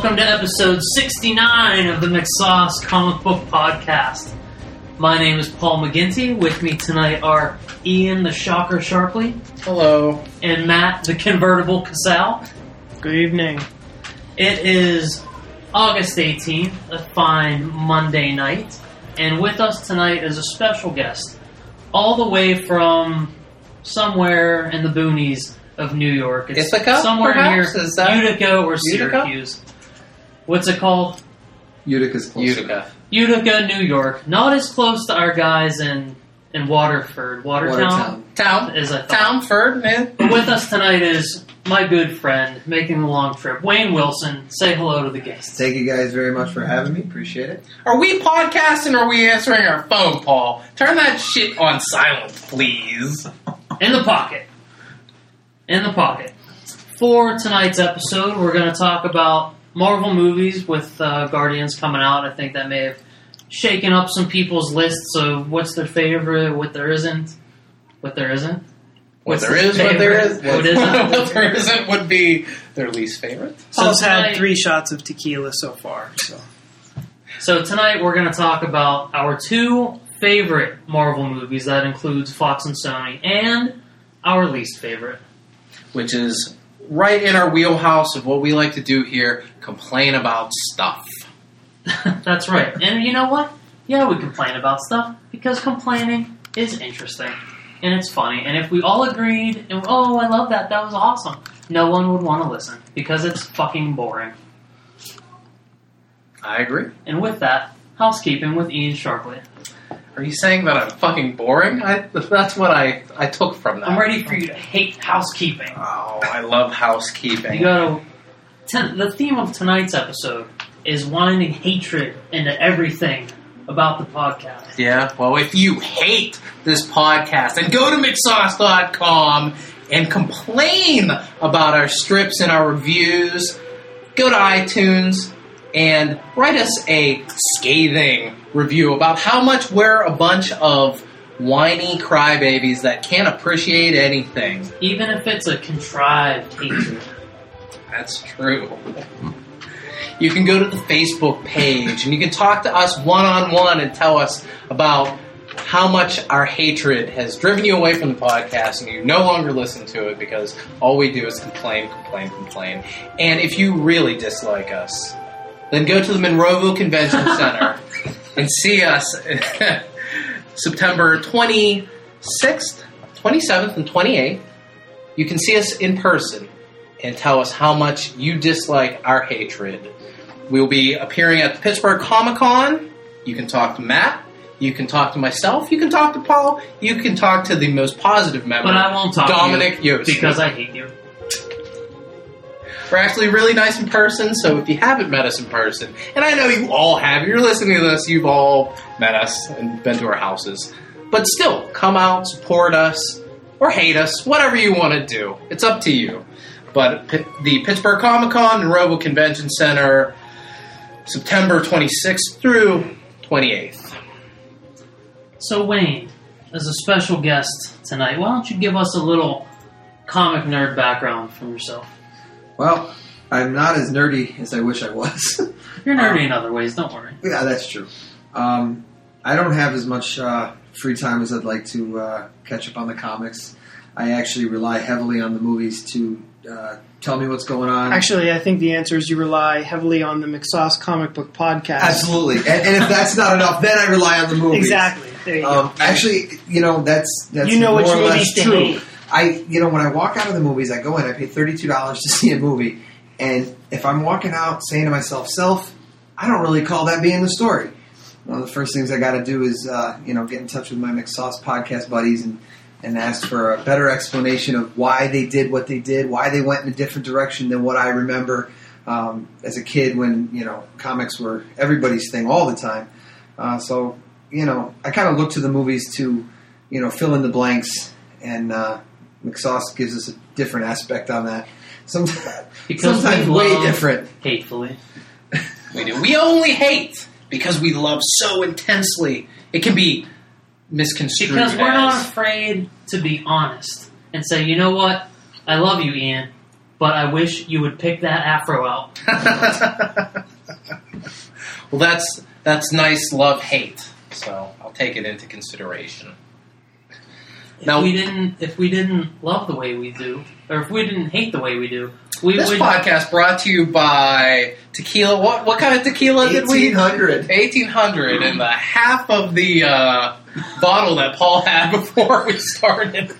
Welcome to episode 69 of the McSauce Comic Book Podcast. My name is Paul McGinty. With me tonight are Ian the Shocker Sharpley Hello. and Matt the Convertible Casal. Good evening. It is August 18th, a fine Monday night, and with us tonight is a special guest, all the way from somewhere in the boonies of New York. It's Ithaca, somewhere perhaps? near Is that- Utica or Utica? Syracuse. What's it called? Utica's close. Utica. Utica, New York. Not as close to our guys in in Waterford, Watertown, Watertown. Town. as I thought. Townford, man. But with us tonight is my good friend making the long trip, Wayne Wilson. Say hello to the guests. Thank you guys very much for having me. Appreciate it. Are we podcasting or are we answering our phone, Paul? Turn that shit on silent, please. In the pocket. In the pocket. For tonight's episode, we're going to talk about Marvel movies with uh, Guardians coming out. I think that may have shaken up some people's lists of what's their favorite, what there isn't, what there isn't. What there is, there the what there is. favorite? What isn't? what there isn't would be their least favorite. So Paul's had tonight- three shots of tequila so far. So So tonight we're going to talk about our two favorite Marvel movies. That includes Fox and Sony, and our least favorite. Which is right in our wheelhouse of what we like to do here complain about stuff. That's right. And you know what? Yeah, we complain about stuff because complaining is interesting and it's funny. And if we all agreed, and oh, I love that, that was awesome, no one would want to listen because it's fucking boring. I agree. And with that, housekeeping with Ian Sharpley. Are you saying that I'm fucking boring? I, that's what I, I took from that. I'm ready for you to hate housekeeping. Oh, I love housekeeping. You gotta. Ten, the theme of tonight's episode is winding hatred into everything about the podcast. Yeah, well, if you hate this podcast, then go to McSauce.com and complain about our strips and our reviews. Go to iTunes and write us a scathing review about how much we're a bunch of whiny crybabies that can't appreciate anything. Even if it's a contrived hatred. That's true. You can go to the Facebook page and you can talk to us one on one and tell us about how much our hatred has driven you away from the podcast and you no longer listen to it because all we do is complain, complain, complain. And if you really dislike us, then go to the Monroeville Convention Center and see us September 26th, 27th, and 28th. You can see us in person and tell us how much you dislike our hatred. We'll be appearing at the Pittsburgh Comic Con. You can talk to Matt. You can talk to myself. You can talk to Paul. You can talk to the most positive member, But I won't talk Dominic to you Yost. because I hate you. We're actually really nice in person, so if you haven't met us in person, and I know you all have, you're listening to this, you've all met us and been to our houses. But still, come out, support us, or hate us, whatever you want to do. It's up to you. But the Pittsburgh Comic Con and Robo Convention Center, September 26th through 28th. So, Wayne, as a special guest tonight, why don't you give us a little comic nerd background from yourself? Well, I'm not as nerdy as I wish I was. You're nerdy in other ways, don't worry. yeah, that's true. Um, I don't have as much uh, free time as I'd like to uh, catch up on the comics. I actually rely heavily on the movies to uh, tell me what's going on. actually, I think the answer is you rely heavily on the McSauce Comic Book Podcast. Absolutely, and, and if that's not enough, then I rely on the movies. Exactly. There you Um, go. actually, you know that's that's You know more which or less movies true. hate. I you know when I walk out of the movies, I go in, I pay thirty two dollars to see a movie, and if I'm walking out saying to myself, "Self," I don't really call that being the story. One of the first things I got to do is uh, you know get in touch with my McSauce podcast buddies and and ask for a better explanation of why they did what they did, why they went in a different direction than what I remember um, as a kid when you know comics were everybody's thing all the time. Uh, so you know, I kind of look to the movies to you know fill in the blanks, and uh, McSauce gives us a different aspect on that. Sometimes, Because sometimes way different. Hatefully. We do. We only hate because we love so intensely. It can be misconstrued. Because we're not afraid to be honest and say, you know what? I love you, Ian, but I wish you would pick that afro out. well, that's that's nice love hate. So I'll take it into consideration. If Now- we didn't, if we didn't love the way we do, or if we didn't hate the way we do, we This would. podcast brought to you by tequila. What what kind of tequila did we? 1800. 1800 and the half of the uh, bottle that Paul had before we started.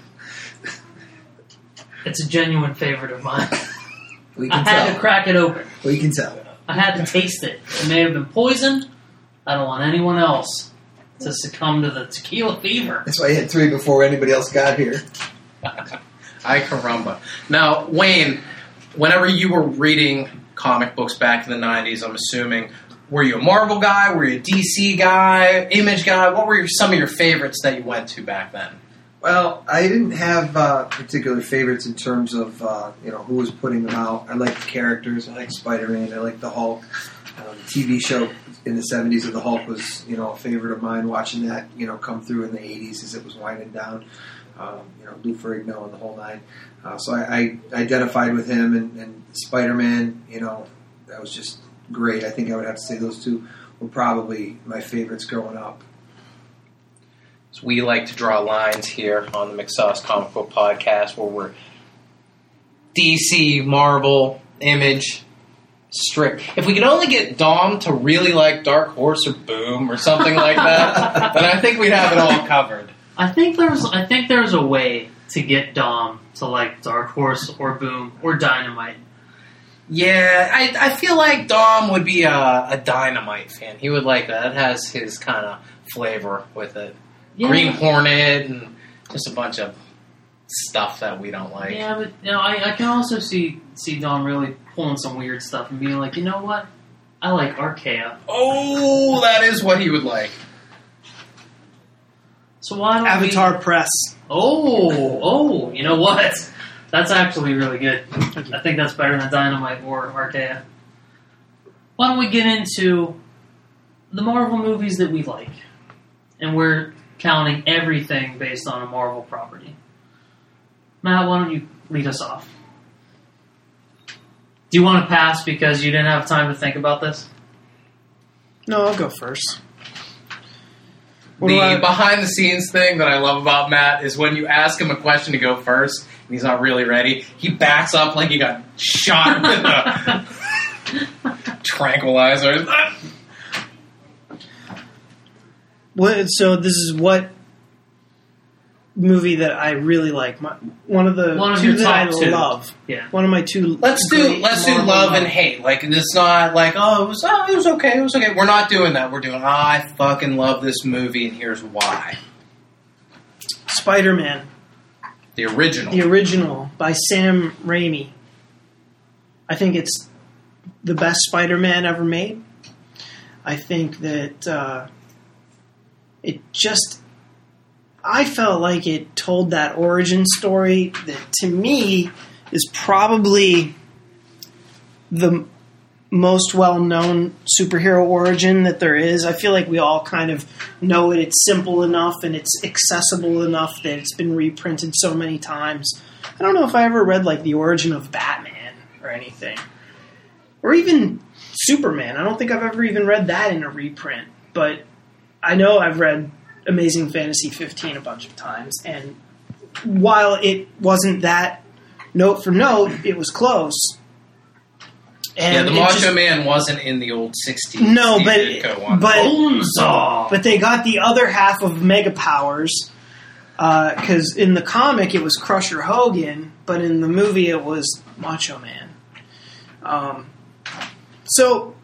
It's a genuine favorite of mine. We can I can had tell. to crack it open. We can tell. I had to taste it. It may have been poison. I don't want anyone else to succumb to the tequila fever. That's why I had three before anybody else got here. Ay caramba. Now, Wayne, whenever you were reading comic books back in the 90s, I'm assuming, were you a Marvel guy? Were you a DC guy? Image guy? What were your, some of your favorites that you went to back then? Well, I didn't have uh, particular favorites in terms of uh, you know who was putting them out. I liked the characters. I liked Spider Man. I liked the Hulk. Um, the TV show in the '70s of the Hulk was you know a favorite of mine. Watching that you know come through in the '80s as it was winding down. Um, you know Lou Ferrigno and the whole nine. Uh, so I, I identified with him and, and Spider Man. You know that was just great. I think I would have to say those two were probably my favorites growing up. So we like to draw lines here on the McSauce Comic Book Podcast where we're DC, Marvel, Image, strict. If we could only get Dom to really like Dark Horse or Boom or something like that, then I think we'd have it all covered. I think there's I think there's a way to get Dom to like Dark Horse or Boom or Dynamite. Yeah, I, I feel like Dom would be a, a Dynamite fan. He would like that. It has his kind of flavor with it. Yeah. Green Hornet and just a bunch of stuff that we don't like. Yeah, but you know, I, I can also see see Dom really pulling some weird stuff and being like, you know what? I like Archie. Oh, that is what he would like. So why don't Avatar Press. Oh, oh, you know what? That's actually really good. I think that's better than Dynamite or Archie. Why don't we get into the Marvel movies that we like? And we're counting everything based on a Marvel property. Matt, why don't you lead us off? Do you want to pass because you didn't have time to think about this? No, I'll go first. What the I- behind the scenes thing that I love about Matt is when you ask him a question to go first and he's not really ready, he backs up like he got shot with a tranquilizer. What, so this is what movie that I really like. My, one of the One of two that I two. love. Yeah. One of my two. Let's do let's do Marvel love and hate. Like it's not like oh it was oh, it was okay it was okay. We're not doing that. We're doing "Ah, I fucking love this movie and here's why. Spider-Man, The original. the original by Sam Raimi. I think it's the best Spider-Man ever made. I think that uh, it just. I felt like it told that origin story that to me is probably the most well known superhero origin that there is. I feel like we all kind of know it. It's simple enough and it's accessible enough that it's been reprinted so many times. I don't know if I ever read like the origin of Batman or anything. Or even Superman. I don't think I've ever even read that in a reprint. But I know I've read Amazing Fantasy 15 a bunch of times. And while it wasn't that note for note, it was close. And yeah, the Macho just- Man wasn't in the old '60s. No, Steve but but Bonesaw! but they got the other half of Mega Powers because in the comic it was Crusher Hogan, but in the movie it was Macho Man. Um, so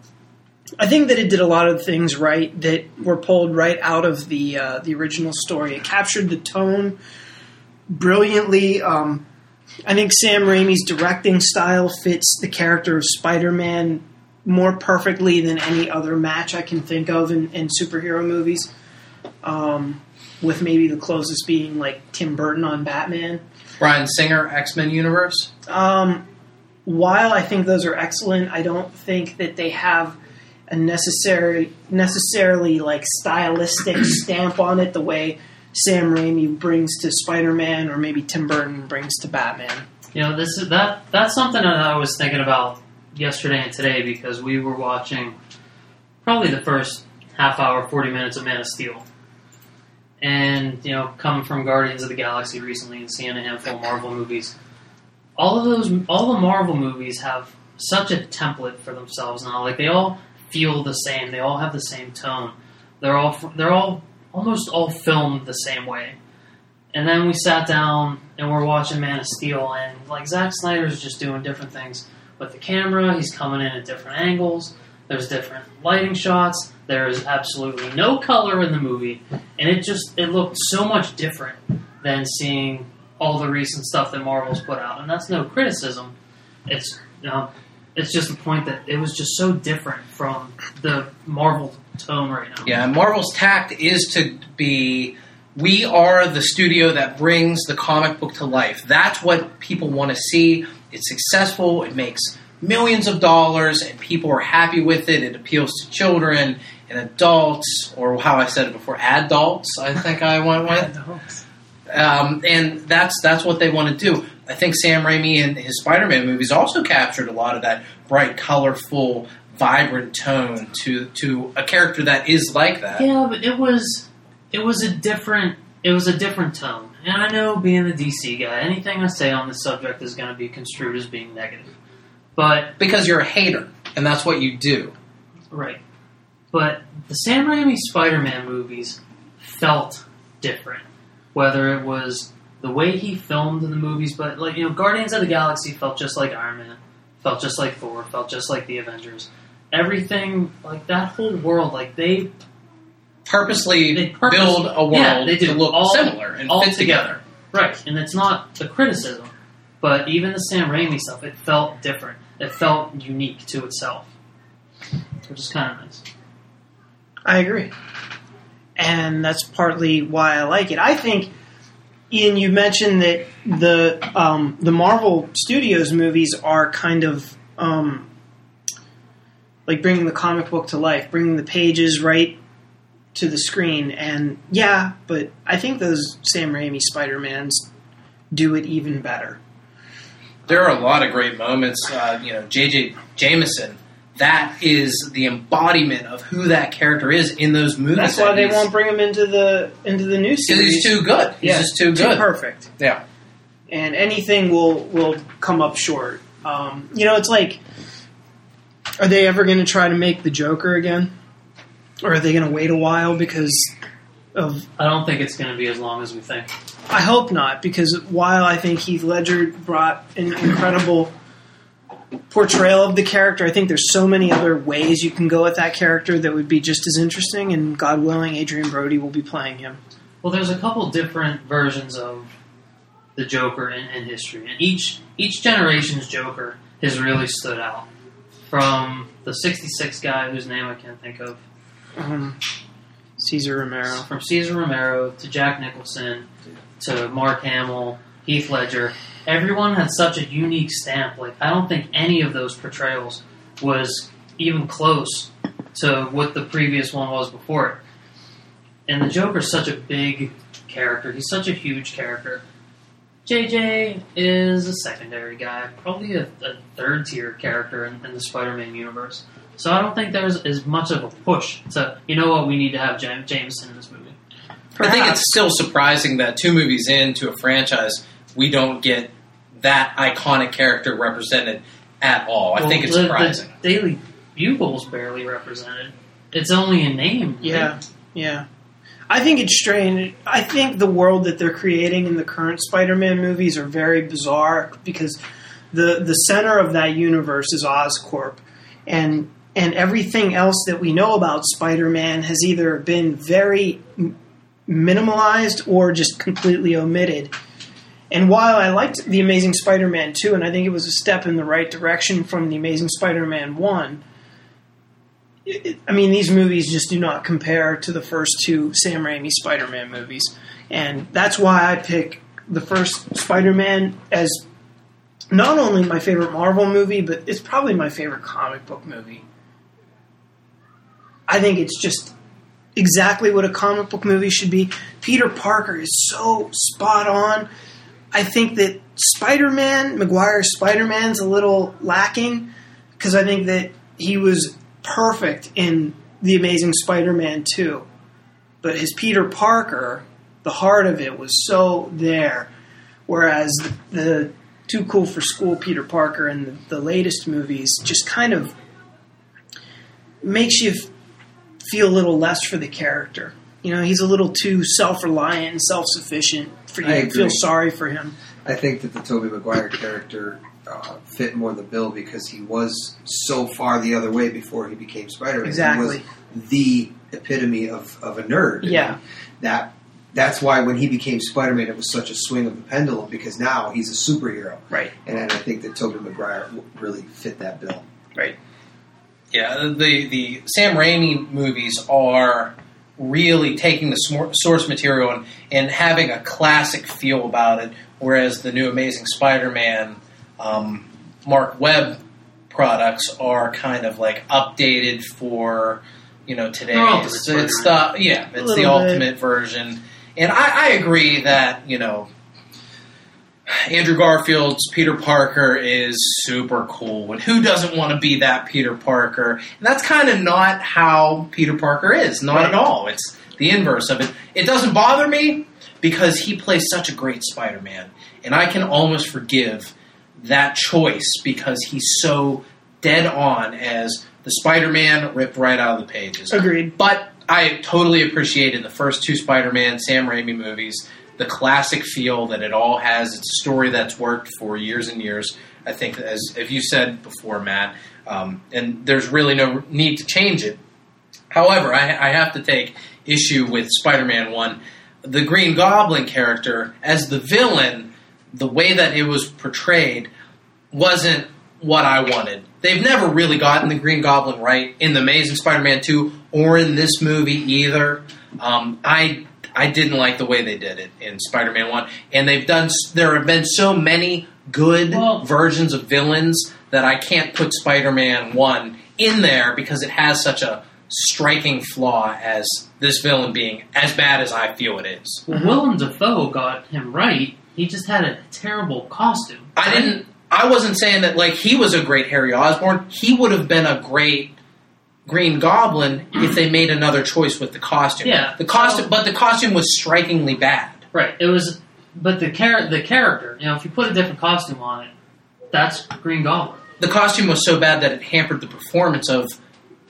I think that it did a lot of things right that were pulled right out of the uh, the original story. It captured the tone brilliantly. Um, I think Sam Raimi's directing style fits the character of Spider Man more perfectly than any other match I can think of in, in superhero movies. Um, with maybe the closest being like Tim Burton on Batman. Bryan Singer, X Men Universe. Um, while I think those are excellent, I don't think that they have a necessary necessarily like stylistic stamp on it the way Sam Raimi brings to Spider Man or maybe Tim Burton brings to Batman. You know, this is that that's something that I was thinking about yesterday and today because we were watching probably the first half hour, forty minutes of Man of Steel. And, you know, coming from Guardians of the Galaxy recently and seeing a handful of Marvel movies, all of those all the Marvel movies have such a template for themselves now. Like they all feel the same. They all have the same tone. They're all they're all almost all filmed the same way. And then we sat down and we're watching Man of Steel, and like Zack Snyder's just doing different things with the camera. He's coming in at different angles. There's different lighting shots. There's absolutely no color in the movie, and it just it looked so much different than seeing all the recent stuff that Marvel's put out. And that's no criticism. It's you know, it's just the point that it was just so different from the Marvel tone right now. Yeah, Marvel's tact is to be we are the studio that brings the comic book to life. That's what people want to see. It's successful, it makes millions of dollars, and people are happy with it. It appeals to children and adults, or how I said it before, adults, I think I went with. Um, and that's that's what they want to do. I think Sam Raimi and his Spider-Man movies also captured a lot of that bright, colorful, vibrant tone to to a character that is like that. Yeah, but it was it was a different it was a different tone. And I know being the DC guy, anything I say on this subject is going to be construed as being negative. But Because you're a hater, and that's what you do. right. But the Sam Raimi Spider-Man movies felt different. Whether it was the way he filmed in the movies, but like you know, Guardians of the Galaxy felt just like Iron Man, felt just like Thor, felt just like the Avengers. Everything like that whole world, like they Purposely They purpose- build a world Yeah, they do. to look All- similar and all fit together. Right, and it's not a criticism, but even the Sam Raimi stuff, it felt different. It felt unique to itself, which is kind of nice. I agree. And that's partly why I like it. I think, Ian, you mentioned that the um, the Marvel Studios movies are kind of um, like bringing the comic book to life, bringing the pages right to the screen. And yeah, but I think those Sam Raimi Spider Mans do it even better. There are a lot of great moments. Uh, you know, J.J. Jameson. That is the embodiment of who that character is in those movies. That's that why they won't bring him into the into the new Because series. he's too good. He's Yeah, just too good. perfect. Yeah. and anything will will come up short. Um, you know, it's like, are they ever going to try to make the Joker again, or are they going to wait a while because of? I don't think it's going to be as long as we think. I hope not, because while I think Heath Ledger brought an incredible portrayal of the character, I think there's so many other ways you can go with that character that would be just as interesting. And God willing, Adrien Brody will be playing him. Well, there's a couple different versions of the Joker in, in history, and each each generation's Joker has really stood out. From the '66 guy whose name I can't think of, Um, Cesar Romero. from Cesar Romero to Jack Nicholson to Mark Hamill, Heath Ledger, everyone had such a unique stamp. Like I don't think any of those portrayals was even close to what the previous one was before it. And the Joker's such a big character. He's such a huge character. JJ is a secondary guy, probably a, a third tier character in, in the Spider-Man universe. So I don't think there's as much of a push to, you know what, we need to have Jam- Jameson in this movie. I think it's still surprising that two movies into a franchise, we don't get that iconic character represented at all. I Well, think it's the, surprising. The Daily Bugle's barely represented. It's only a name. right? Yeah, yeah. I think it's strange. I think the world that they're creating in the current Spider-Man movies are very bizarre because the the center of that universe is Oscorp, and and everything else that we know about Spider-Man has either been very minimalized or just completely omitted. And while I liked the Amazing Spider-Man 2, and I think it was a step in the right direction from the Amazing Spider-Man 1, it- I mean, these movies just do not compare to the first two Sam Raimi Spider-Man movies, and that's why I pick the first Spider-Man as not only my favorite Marvel movie, but it's probably my favorite comic book movie. I think it's just exactly what a comic book movie should be. Peter Parker is so spot on. I think that Spider-Man, Maguire's Spider-Man's a little lacking because I think that he was perfect in The Amazing Spider-Man 2. But his Peter Parker, the heart of it was so there. Whereas the Too Cool for School Peter Parker in the, the latest movies just kind of makes you feel a little less for the character. You know, he's a little too self-reliant and self-sufficient for you I to feel sorry for him. I think that the Tobey Maguire character uh, fit more the bill because he was so far the other way before he became Spider-Man. Exactly. He was the epitome of, of a nerd. Yeah. mean, that that's why when he became Spider-Man, it was such a swing of the pendulum because now he's a superhero, Right. and I think that Tobey Maguire really fit that bill. Right. Yeah, the the Sam Raimi movies are really taking the source material and, and having a classic feel about it, whereas the new Amazing Spider-Man, um, Marc Webb products are kind of like updated for you know today. It's, it's the yeah, it's the little bit. ultimate version, and I, I agree that you know Andrew Garfield's Peter Parker is super cool. And who doesn't want to be that Peter Parker? And that's kind of not how Peter Parker is. Not Right. at all. It's the inverse of it. It doesn't bother me because he plays such a great Spider Man. And I can almost forgive that choice because he's so dead on as the Spider Man ripped right out of the pages. Agreed. But I totally appreciated the first two Spider-Man Sam Raimi movies, the classic feel that it all has. It's a story that's worked for years and years. I think, as if you said before, Matt, um, and there's really no need to change it. However, I, I have to take issue with Spider-Man One, the Green Goblin character as the villain. The way that it was portrayed wasn't what I wanted. They've never really gotten the Green Goblin right in the Amazing Spider-Man 2 or in this movie either. Um, I I didn't like the way they did it in Spider-Man 1 and they've done there have been so many good Well- versions of villains that I can't put Spider-Man 1 in there because it has such a striking flaw as this villain being as bad as I feel it is. Well, Willem Dafoe got him right. He just had a terrible costume. I didn't. I wasn't saying that like he was a great Harry Osborn. He would have been a great Green Goblin if they made another choice with the costume. Yeah. the costume, but the costume was strikingly bad. Right. It was, but the char- the character. You know, if you put a different costume on it, that's Green Goblin. The costume was so bad that it hampered the performance of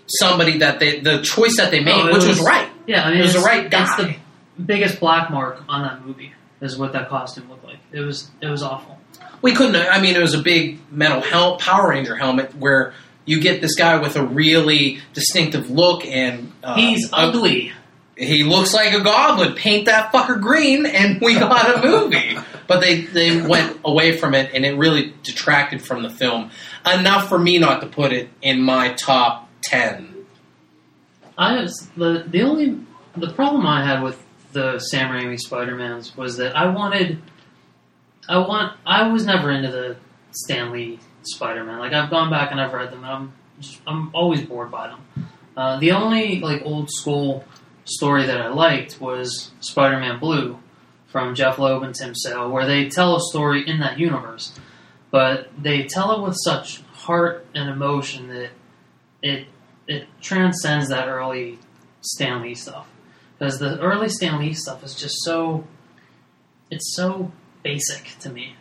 somebody that they the choice that they made, Oh, which was, was- right. Yeah, I mean, It was the right It's the biggest black mark on that movie. Is what that costume looked like. It was it was awful. We couldn't. I mean, it was a big metal hel- Power Ranger helmet where you get this guy with a really distinctive look and uh, He's ugly. he looks like a goblin. Paint that fucker green, and we got a movie. But they they went away from it, and it really detracted from the film enough for me not to put it in my top ten. I was the the only the problem I had with the Sam Raimi Spider Mans was that I wanted I want I was never into the Stan Lee Spider Man. Like I've gone back and I've read them, and I'm just, I'm always bored by them. Uh, the only like old school story that I liked was Spider Man Blue from Jeph Loeb and Tim Sale, where they tell a story in that universe, but they tell it with such heart and emotion that it it transcends that early Stan Lee stuff because the early Stan Lee stuff is just so it's so basic to me.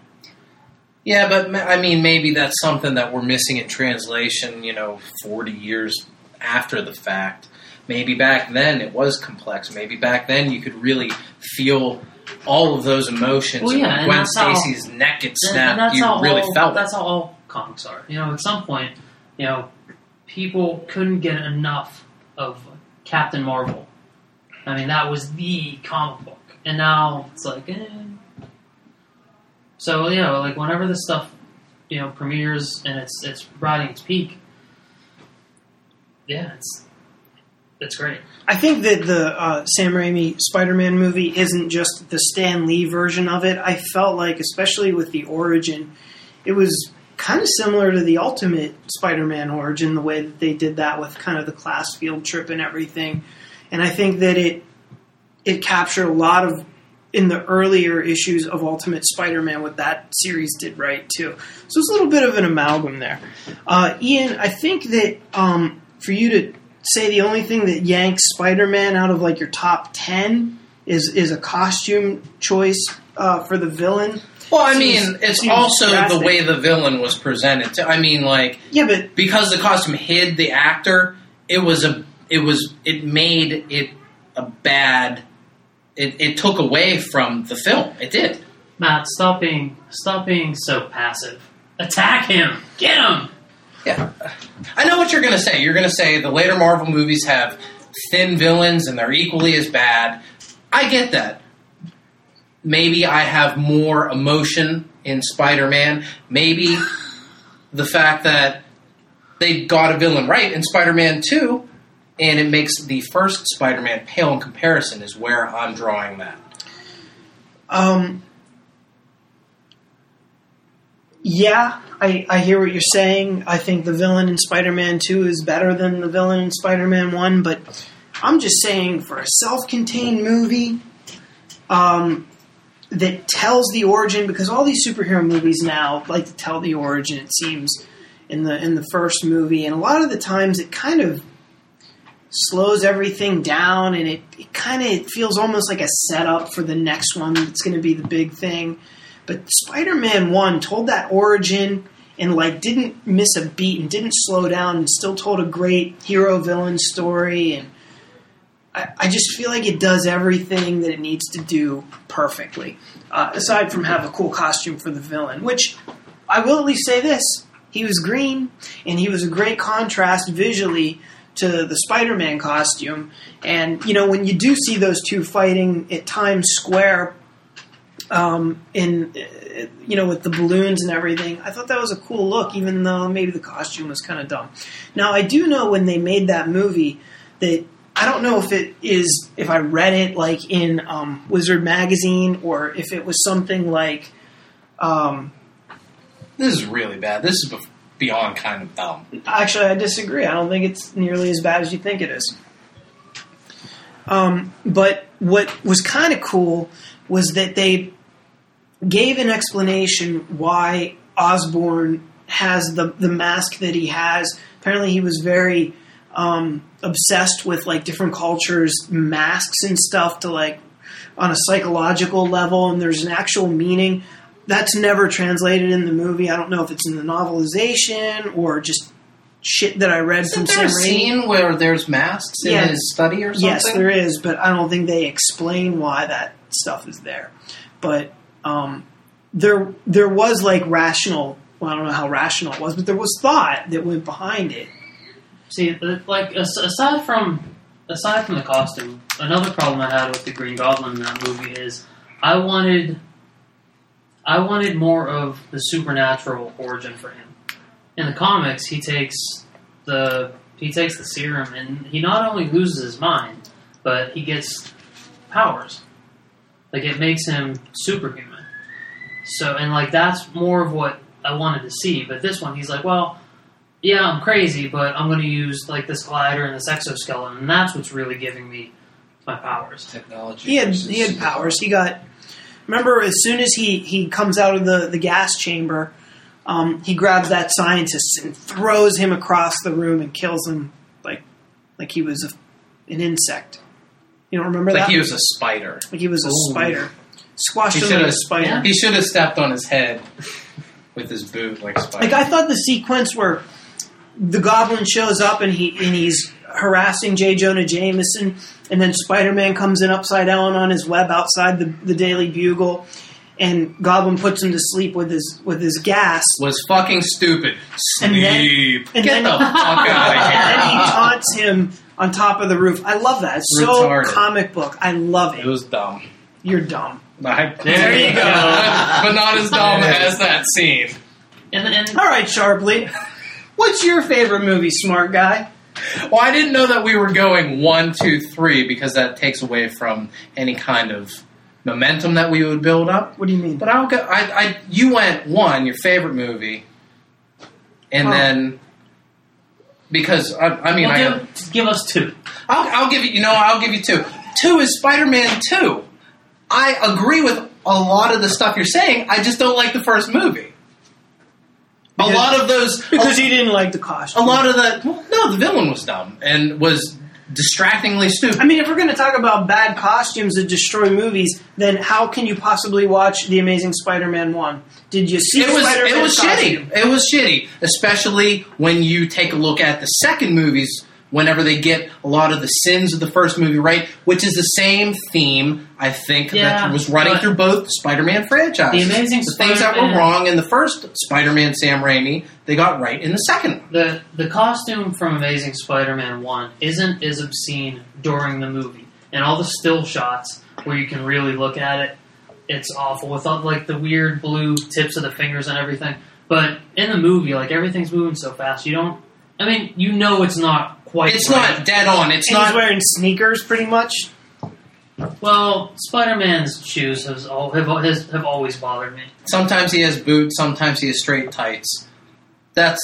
Yeah, but I mean, maybe that's something that we're missing in translation. You know, forty years after the fact. Maybe back then it was complex. Maybe back then you could really feel all of those emotions. Well, yeah, when and Stacy's neck gets snapped, you really all, felt it. That's how all comics are. You know, at some point, you know, people couldn't get enough of Captain Marvel. I mean, that was the comic book, and now it's like, eh. So know, like whenever this stuff, you know, premieres and it's it's riding its peak, yeah, it's it's great. I think that the uh, Sam Raimi Spider-Man movie isn't just the Stan Lee version of it. I felt like, especially with the origin, it was kind of similar to the Ultimate Spider-Man origin, the way that they did that with kind of the class field trip and everything. And I think that it it captured a lot of in the earlier issues of Ultimate Spider-Man, what that series did right too. So it's a little bit of an amalgam there. Uh, Ian, I think that um, for you to say the only thing that yanks Spider-Man out of like your top ten is is a costume choice uh, for the villain. Well, I Seems- mean, it's also drastic. the way the villain was presented. To, I mean, like Yeah, but because the costume hid the actor, it was a it was it made it a bad. It, it took away from the film. It did. Matt, stop being stop being so passive. Attack him. Get him. Yeah, I know what you're going to say. You're going to say the later Marvel movies have thin villains and they're equally as bad. I get that. Maybe I have more emotion in Spider-Man. Maybe the fact that they got a villain right in Spider-Man 2 and it makes the first Spider-Man pale in comparison is where I'm drawing that. Um, yeah, I, I hear what you're saying. I think the villain in Spider-Man 2 is better than the villain in Spider-Man 1, but I'm just saying for a self-contained movie um, that tells the origin, because all these superhero movies now like to tell the origin, it seems, in the in the first movie, and a lot of the times it kind of slows everything down and it, it kind of feels almost like a setup for the next one that's going to be the big thing. But spider-man 1 told that origin and like didn't miss a beat and didn't slow down and still told a great hero villain story. And I, I just feel like it does everything that it needs to do perfectly uh, aside from have a cool costume for the villain which i will at least say this. He was green and he was a great contrast visually to the Spider-Man costume. And you know, when you do see those two fighting at Times Square, um, in uh, you know, with the balloons and everything, I thought that was a cool look, even though maybe the costume was kind of dumb. Now, I do know when they made that movie that. I don't know if it is if I read it like in um, Wizard magazine or if it was something like um, This is really bad. This is bef- beyond kind of dumb. Actually, I disagree. I don't think it's nearly as bad as you think it is. Um, but what was kind of cool was that they gave an explanation why Osborn has the the mask that he has. Apparently, he was very um, obsessed with like different cultures' masks and stuff to like on a psychological level, and there's an actual meaning that's never translated in the movie. I don't know if it's in the novelization or just shit that I read Isn't from there a Sam Raimi. scene where there's masks Yeah. in his study or something? Yes, there is, but I don't think they explain why that stuff is there. But um, there, there was like rational. Well, I don't know how rational it was, but there was thought that went behind it. See, like aside from aside from the costume, another problem I had with the Green Goblin in that movie is I wanted I wanted more of the supernatural origin for him. In the comics, he takes the he takes the serum and he not only loses his mind, but he gets powers. Like it makes him superhuman. So and like that's more of what I wanted to see. But this one, he's like, well, yeah, I'm crazy, but I'm going to use like this glider and this exoskeleton, and that's what's really giving me my powers. Technology. He had versus- he had powers. He got. Remember, as soon as he he comes out of the the gas chamber, um, he grabs that scientist and throws him across the room and kills him like like he was a, an insect. You don't remember Like that? Like he was a spider. like he was a Ooh. spider. Squashed He him like should've- a spider. yeah. He should have stepped on his head with his boot like spider. Like I thought the sequence where the Goblin shows up and he and he's harassing J. Jonah Jameson, and then Spider Man comes in upside down on his web outside the, the Daily Bugle, and Goblin puts him to sleep with his with his gas. was fucking stupid. And then- Sleep. and Get then- the fuck out of And then he taunts him on top of the roof. I love that. It's so Retarded. comic book. I love it. It was dumb. You're dumb. I- There you go. but not as dumb as that scene. And and All right, Sharpley. What's your favorite movie, smart guy? Well, I didn't know that we were going one, two, three because that takes away from any kind of momentum that we would build up. What do you mean? But I'll go. I, I you went one, your favorite movie, and Oh. then because I, I mean, well, I give, give us two. I'll, I'll give you. You know, I'll give you two. Two is Spider-Man Two. I agree with a lot of the stuff you're saying. I just don't like the first movie. A lot of those Because he didn't like the costume. a lot of the well, no, the villain was dumb and was distractingly stupid. I mean, if we're going to talk about bad costumes that destroy movies, then how can you possibly watch The Amazing Spider-Man one? Did you see it was Spider-Man it was costume? shitty. It was shitty, especially when you take a look at the second movies. Whenever they get a lot of the sins of the first movie right, which is the same theme, I think Yeah, that was running through both Spider-Man franchises. The Amazing the things that were wrong in the first Spider-Man Sam Raimi, they got right in the second one. The the costume from Amazing Spider-Man One isn't as obscene during the movie, and all the still shots where you can really look at it, it's awful with all like the weird blue tips of the fingers and everything. But in the movie, like everything's moving so fast, you don't. I mean, you know, it's not quite. It's right. not dead on. It's And he's wearing sneakers, pretty much. Well, Spider-Man's shoes has all have, has, have always bothered me. Sometimes he has boots. Sometimes he has straight tights. That's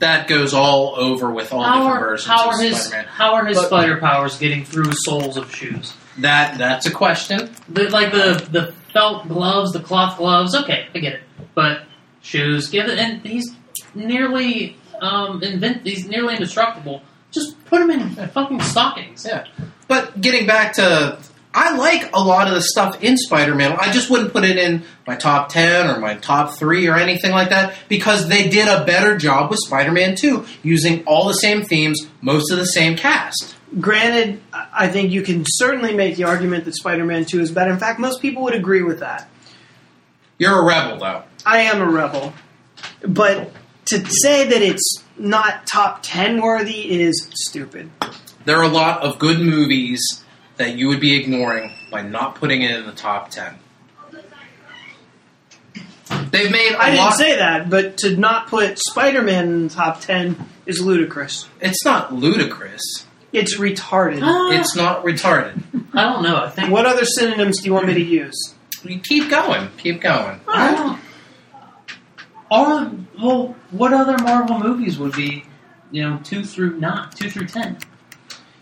that goes all over with all How different are, versions how of are his Spider-Man. how are his But- spider powers getting through soles of shoes? That that's a question. The, like the the felt gloves, the cloth gloves. Okay, I get it. But shoes, give it, and he's nearly um invent. He's nearly indestructible. Just put them in fucking stockings. Yeah. But getting back to, I like a lot of the stuff in Spider-Man. I just wouldn't put it in my top ten or my top three or anything like that because they did a better job with Spider-Man Two, using all the same themes, most of the same cast. Granted, I I think you can certainly make the argument that Spider-Man 2 is better. In fact, most people would agree with that. You're a rebel, though. I am a rebel. But to say that it's not top 10 worthy is stupid. There are a lot of good movies that you would be ignoring by not putting it in the top ten. They've made a I didn't lot. say that, but to not put Spider-Man in the top 10 is ludicrous. it's not ludicrous. It's retarded. Ah. It's not retarded. I don't know. I think What other synonyms do you want me to use? You keep going. Keep going. I don't. Or well, what other Marvel movies would be, you know, two through not two through ten?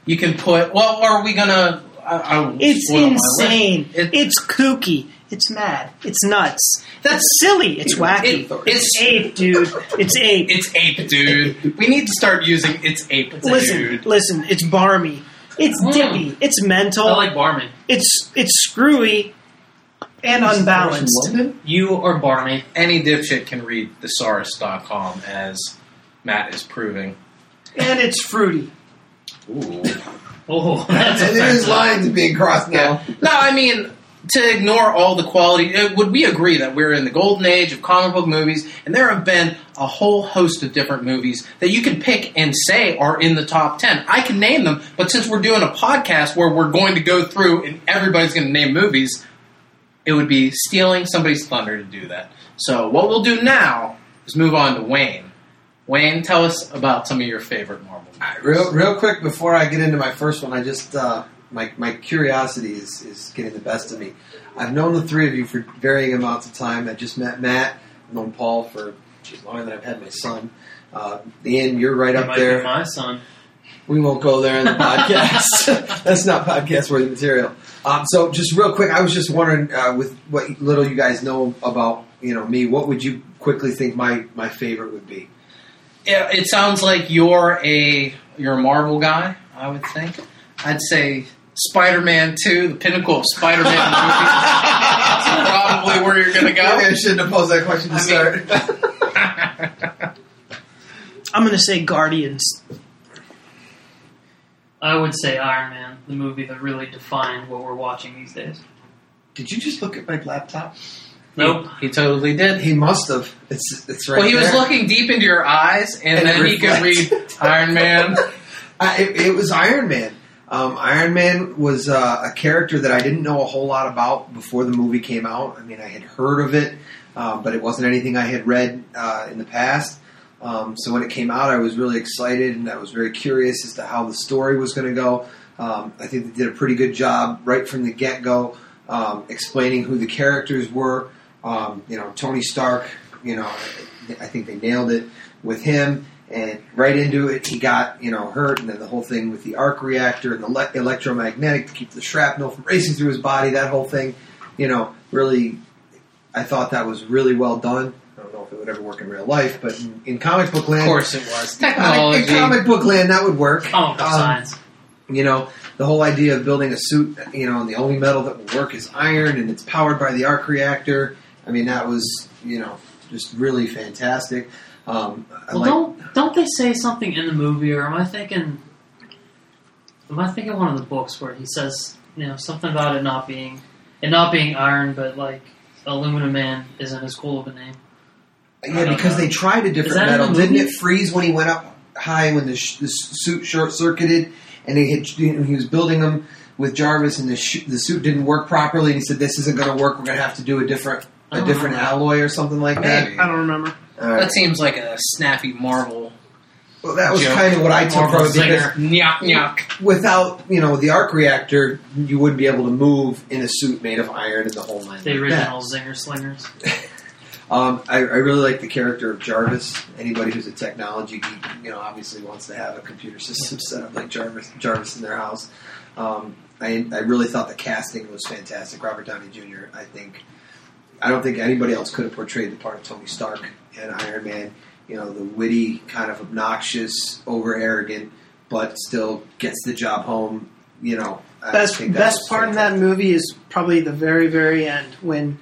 You can put. Well, are we gonna? I, I It's spoil my list. insane. It- it's kooky. It's mad. It's nuts. That's- That's silly. It's wacky. It- it's ape, dude. It's ape. it's ape, dude. we need to start using it's ape, listen, dude. listen. It's barmy. It's Mm. dippy. It's mental. I like barmy. it's it's screwy and unbalanced. You or Barney? Any dipshit can read thesaurus.com as Matt is proving. And it's fruity. Ooh. Oh, that's and there's offensive. lines being crossed now. Yeah. No, I mean to ignore all the quality. uh, Would we agree that we're in the golden age of comic book movies, and there have been a whole host of different movies that you can pick and say are in the top ten? I can name them, but since we're doing a podcast where we're going to go through and everybody's going to name movies, it would be stealing somebody's thunder to do that. So what we'll do now is move on to Wayne. Wayne, tell us about some of your favorite Marvel movies. All right, real, real quick before I get into my first one, I just uh, my my curiosity is is getting the best of me. I've known the three of you for varying amounts of time. I just met Matt. I've known Paul for geez, longer than I've had my son. Uh, Ian, you're right You up might there. be my son. We won't go there in the podcast. That's not podcast worthy material. Um, so, just real quick, I was just wondering, uh, with what little you guys know about you know me, what would you quickly think my my favorite would be? Yeah, it sounds like you're a you're a Marvel guy. I would think. I'd say Spider-Man Two, the pinnacle of Spider-Man movies. That's probably where you're gonna Maybe I shouldn't have posed that question to I mean- start. I'm going to say Guardians. I would say Iron Man, the movie that really defined what we're watching these days. Did you just look at my laptop? Nope. He totally did. He must have. It's it's right well, he was looking deep into your eyes, and, And then he could read. Iron Man. Uh, it, it was Iron Man. Um, Iron Man was uh, a character that I didn't know a whole lot about before the movie came out. I mean, I had heard of it, um, but it wasn't anything I had read uh, in the past. Um, so when it came out, I was really excited and I was very curious as to how the story was going to go. Um, I think they did a pretty good job right from the get go, um, explaining who the characters were. Um, you know, Tony Stark. You know, I think they nailed it with him. And right into it, he got you know hurt, and then the whole thing with the arc reactor and the le- electromagnetic to keep the shrapnel from racing through his body. That whole thing, you know, really, I thought that was really well done. I don't know if it would ever work in real life, but in, in comic book land, Of course it was. technology. in comic book land, that would work. Comic book Um, science. You know, the whole idea of building a suit, you know, and the only metal that will work is iron, and it's powered by the arc reactor. I mean, that was, you know, just really fantastic. Um, Well, like, don't don't they say something in the movie, or am I thinking? Am I thinking one of the books where he says, you know, something about it not being it not being iron, but like aluminum man isn't as cool of a name. Yeah, because know. they tried a different metal. Didn't it freeze when he went up high when the, sh- the suit short circuited, and they had, you know, he was building them with Jarvis, and the sh- the suit didn't work properly, and he said, "This isn't going to work. We're going to have to do a different I a don't different remember. alloy or something like that." I don't remember. All right. That seems like a snappy Marvel Well, that was joke. kind of what I took Marvel from it because zinger. Nyok nyok. without you know the arc reactor, you wouldn't be able to move in a suit made of iron and the whole nine. The like original Zinger Slingers. Um, I, I really like the character of Jarvis. Anybody who's a technology geek, you know, obviously wants to have a computer system set up like Jarvis, Jarvis in their house. Um, I, I really thought the casting was fantastic. Robert Downey Jr. I think I don't think anybody else could have portrayed the part of Tony Stark and Iron Man. You know, the witty, kind of obnoxious, over arrogant, but still gets the job home. You know, I Best best part of that movie is probably the very very end when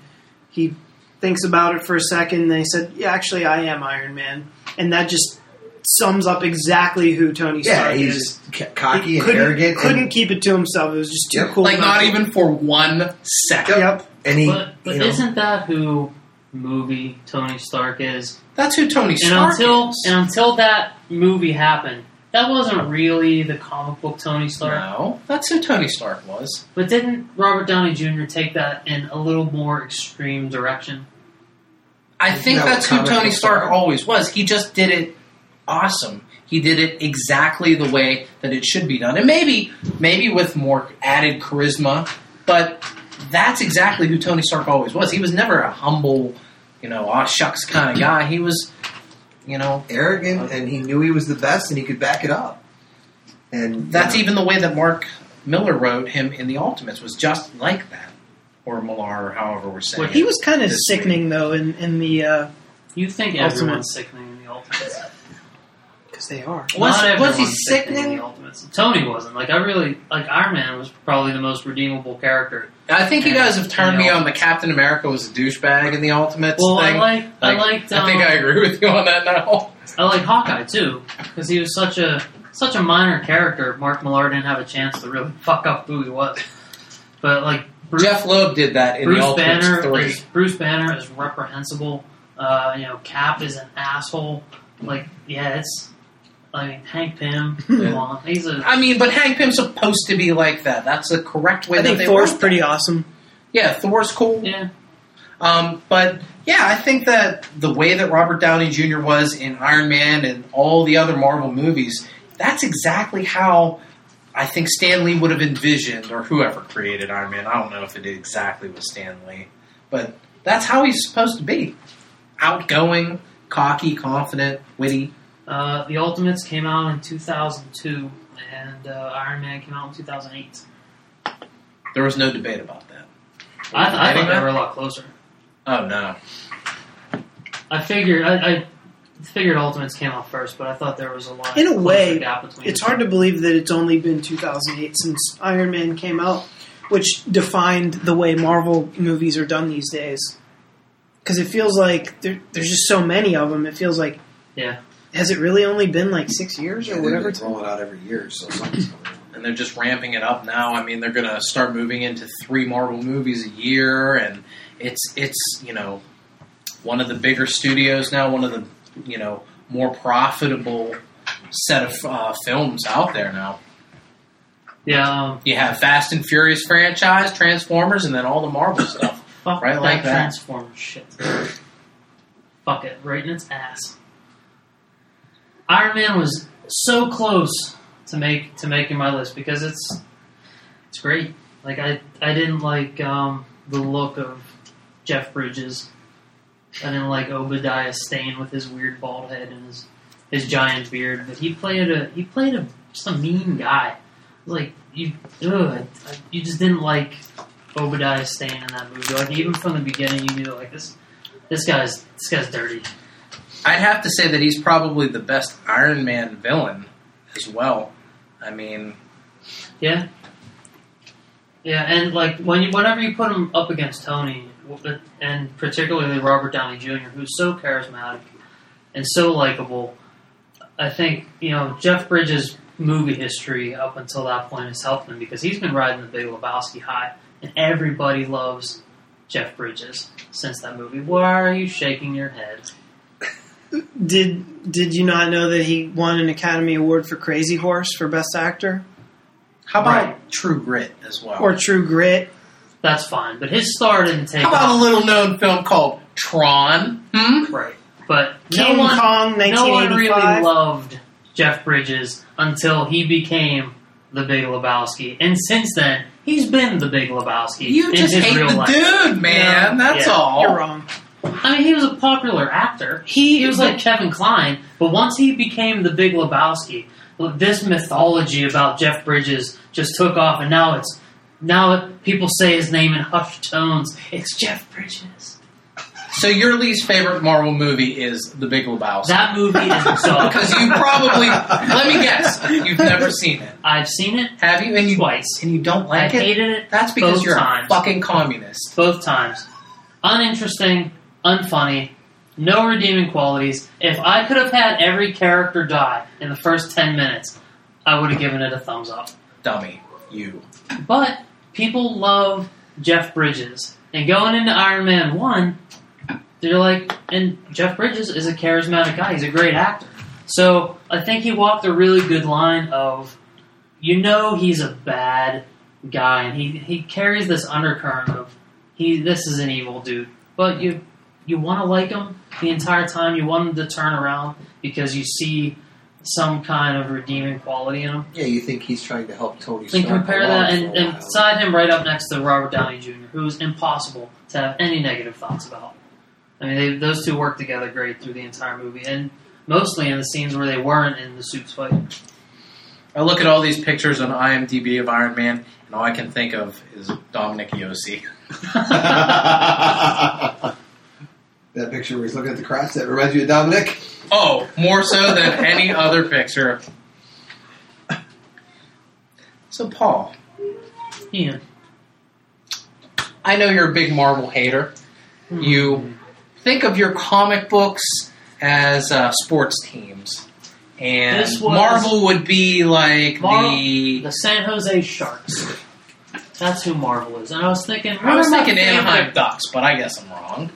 he thinks about it for a second. and They said, "Yeah, actually, I am Iron Man," and that just sums up exactly who Tony Yeah, Stark he's is. just cocky He and couldn't, arrogant. Couldn't and, keep it to himself. It was just too Yep. cool. Like not not to- even for one second. Yep. and he, But but isn't that who movie Tony Stark is? That's who Tony And Stark until is. and until that movie happened, that wasn't really the comic book Tony Stark. no, that's who Tony Stark was. But didn't Robert Downey Jr. take that in a little more extreme direction? I think that that's who Tony books Stark always was. He just did it awesome. He did it exactly the way that it should be done, and maybe maybe with more added charisma. But that's exactly who Tony Stark always was. He was never a humble, you know, aw shucks kind of guy. He was, you know, arrogant, and he knew he was the best, and he could back it up. And that's you know, even the way that Mark Miller wrote him in the Ultimates was just like that, or Millar, or however we're saying. Well, He was kind of This sickening though in in the uh, You think Ultimate. everyone's sickening in the Ultimates? Because they are. Was- Not was he everyone's sickening in the Ultimates. Tony wasn't. Like I really like Iron Man was probably the most redeemable character. I think you guys have turned me on the Captain America was a douchebag in the Ultimates Well, thing. I like I Like, liked. Um, I think I agree with you on that now. I like Hawkeye too because he was such a such a minor character. Mark Millar didn't have a chance to really fuck up who he was. But like Bruce, Jeph Loeb did that in the Ultimates Banner three. is Bruce Banner is reprehensible. Uh, you know, Cap is an asshole. Like, yeah, it's. I mean, Hank Pym. Yeah. on, he's a. I mean, but Hank Pym's supposed to be like that. That's the correct way I that think they Thor's pretty that. awesome. Yeah, Thor's cool. Yeah, Um, but yeah, I think that the way that Robert Downey Jr. was in Iron Man and all the other Marvel movies, that's exactly how I think Stan Lee would have envisioned, or whoever created Iron Man. I don't know if it exactly was Stan Lee, but that's how he's supposed to be: outgoing, cocky, confident, witty. Uh, the Ultimates came out in 2002, and uh, Iron Man came out in 2008. There was no debate about that. I, I Getting thought they were a lot closer. Oh no! I figured I, I figured Ultimates came out first, but I thought there was a lot. In a way, gap between. It's hard two. to believe that it's only been 2008 since Iron Man came out, which defined the way Marvel movies are done these days. Because it feels like there, there's just so many of them. It feels like, Yeah. Has it really only been like six years yeah, or they've whatever? been rolling out every year, so something's going on. and they're just ramping it up now. I mean, they're going to start moving into three Marvel movies a year, and it's it's you know one of the bigger studios now, one of the you know more profitable set of uh, films out there now. Yeah. Um, You have Fast and Furious franchise, Transformers, and then all the Marvel stuff. fuck Right that like that. Transformers shit. fuck it, right in its ass. Iron Man was so close to make to making my list because it's it's great. Like I I didn't like um, the look of Jeff Bridges. I didn't like Obadiah Stane with his weird bald head and his his giant beard, but he played a he played a just a mean guy. Like you, ugh, you just didn't like Obadiah Stane in that movie. Like even from the beginning, you knew like this this guy's this guy's dirty. I'd have to say that he's probably the best Iron Man villain as well. I mean, Yeah. Yeah, and like when you, whenever you put him up against Tony, and particularly Robert Downey Jr., who's so charismatic and so likable, I think you know Jeff Bridges' movie history up until that point has helped him because he's been riding the Big Lebowski high, and everybody loves Jeff Bridges since that movie. Why are you shaking your head? Did Did you not know that he won an Academy Award for Crazy Horse for Best Actor how about Right. True Grit as well? or True Grit? That's fine, but his star didn't take how about a little known film called Tron? Hmm? Right, but King no one, Kong, no one really loved Jeff Bridges until he became the Big Lebowski, and since then he's been the Big Lebowski. You in just his hate real the life. dude, man. Yeah. That's Yeah. all. You're wrong. I mean, he was a popular actor. He, He was like Kevin Kline, but once he became the Big Lebowski, this mythology about Jeff Bridges just took off, and now it's now people say his name in hushed tones. It's Jeff Bridges. So your least favorite Marvel movie is The Big Lebowski? That movie is exhausting. because you probably let me guess you've never seen it, I've seen it have you? And you twice. and you don't I like it? hated it That's because both you're times. a fucking communist. both times. Uninteresting, unfunny, no redeeming qualities. If I could have had every character die in the first 10 minutes, I would have given it a thumbs up. Dummy, you. But people love Jeff Bridges. And going into Iron Man 1, they're like, and Jeff Bridges is a charismatic guy. He's a great actor. So I think he walked a really good line of, you know, he's a bad guy, and he, he carries this undercurrent of, he this is an evil dude. But you you want to like him the entire time. You want him to turn around because you see some kind of redeeming quality in him. Yeah, you think he's trying to help Tony And Stark compare that and, and side him right up next to Robert Downey Jr., who's impossible to have any negative thoughts about. I mean, they, those two work together great through the entire movie, and mostly in the scenes where they weren't in the suits fight. I look at all these pictures on IMDb of Iron Man, and all I can think of is Dominic Yossi. that picture where he's looking at the crotch, that reminds you of Dominic? Oh, more so than any other picture. So, Paul, Ian, I know you're a big Marvel hater. You think of your comic books as uh, sports teams, and This was- Marvel would be like Marvel- the. the San Jose Sharks. That's who Marvel is. And I was thinking, I was what are my thinking Anaheim Ducks, but I guess I'm wrong.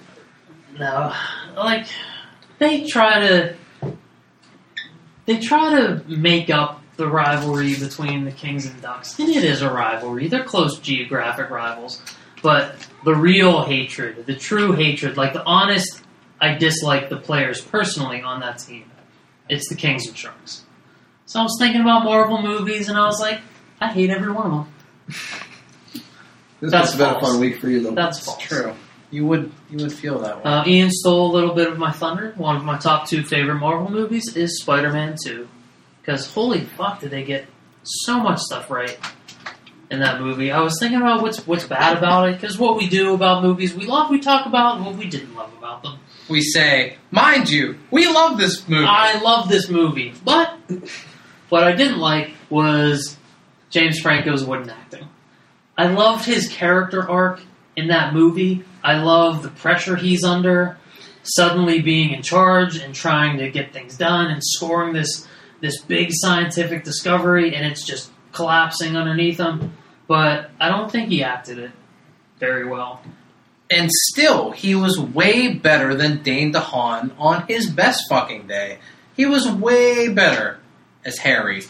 No, like they try to they try to make up the rivalry between the Kings and Ducks, and it is a rivalry. They're close geographic rivals, but the real hatred, the true hatred, like the honest, I dislike the players personally on that team. It's the Kings and Sharks. So I was thinking about Marvel movies, and I was like, I hate every one of them. This That's must have been a fun week for you, though. That's false. True. You would you would feel that way. Uh, Ian stole a little bit of my thunder. One of my top two favorite Marvel movies is Spider Man 2. Because holy fuck, did they get so much stuff right in that movie. I was thinking about what's what's bad about it. Because what we do about movies we love, we talk about, what we didn't love about them. we say, mind you, we love this movie. I love this movie. But what I didn't like was James Franco's wooden acting. I loved his character arc in that movie. I love the pressure he's under, suddenly being in charge and trying to get things done and scoring this this big scientific discovery and it's just collapsing underneath him. But I don't think he acted it very well. and still, he was way better than Dane DeHaan on his best fucking day. He was way better as Harry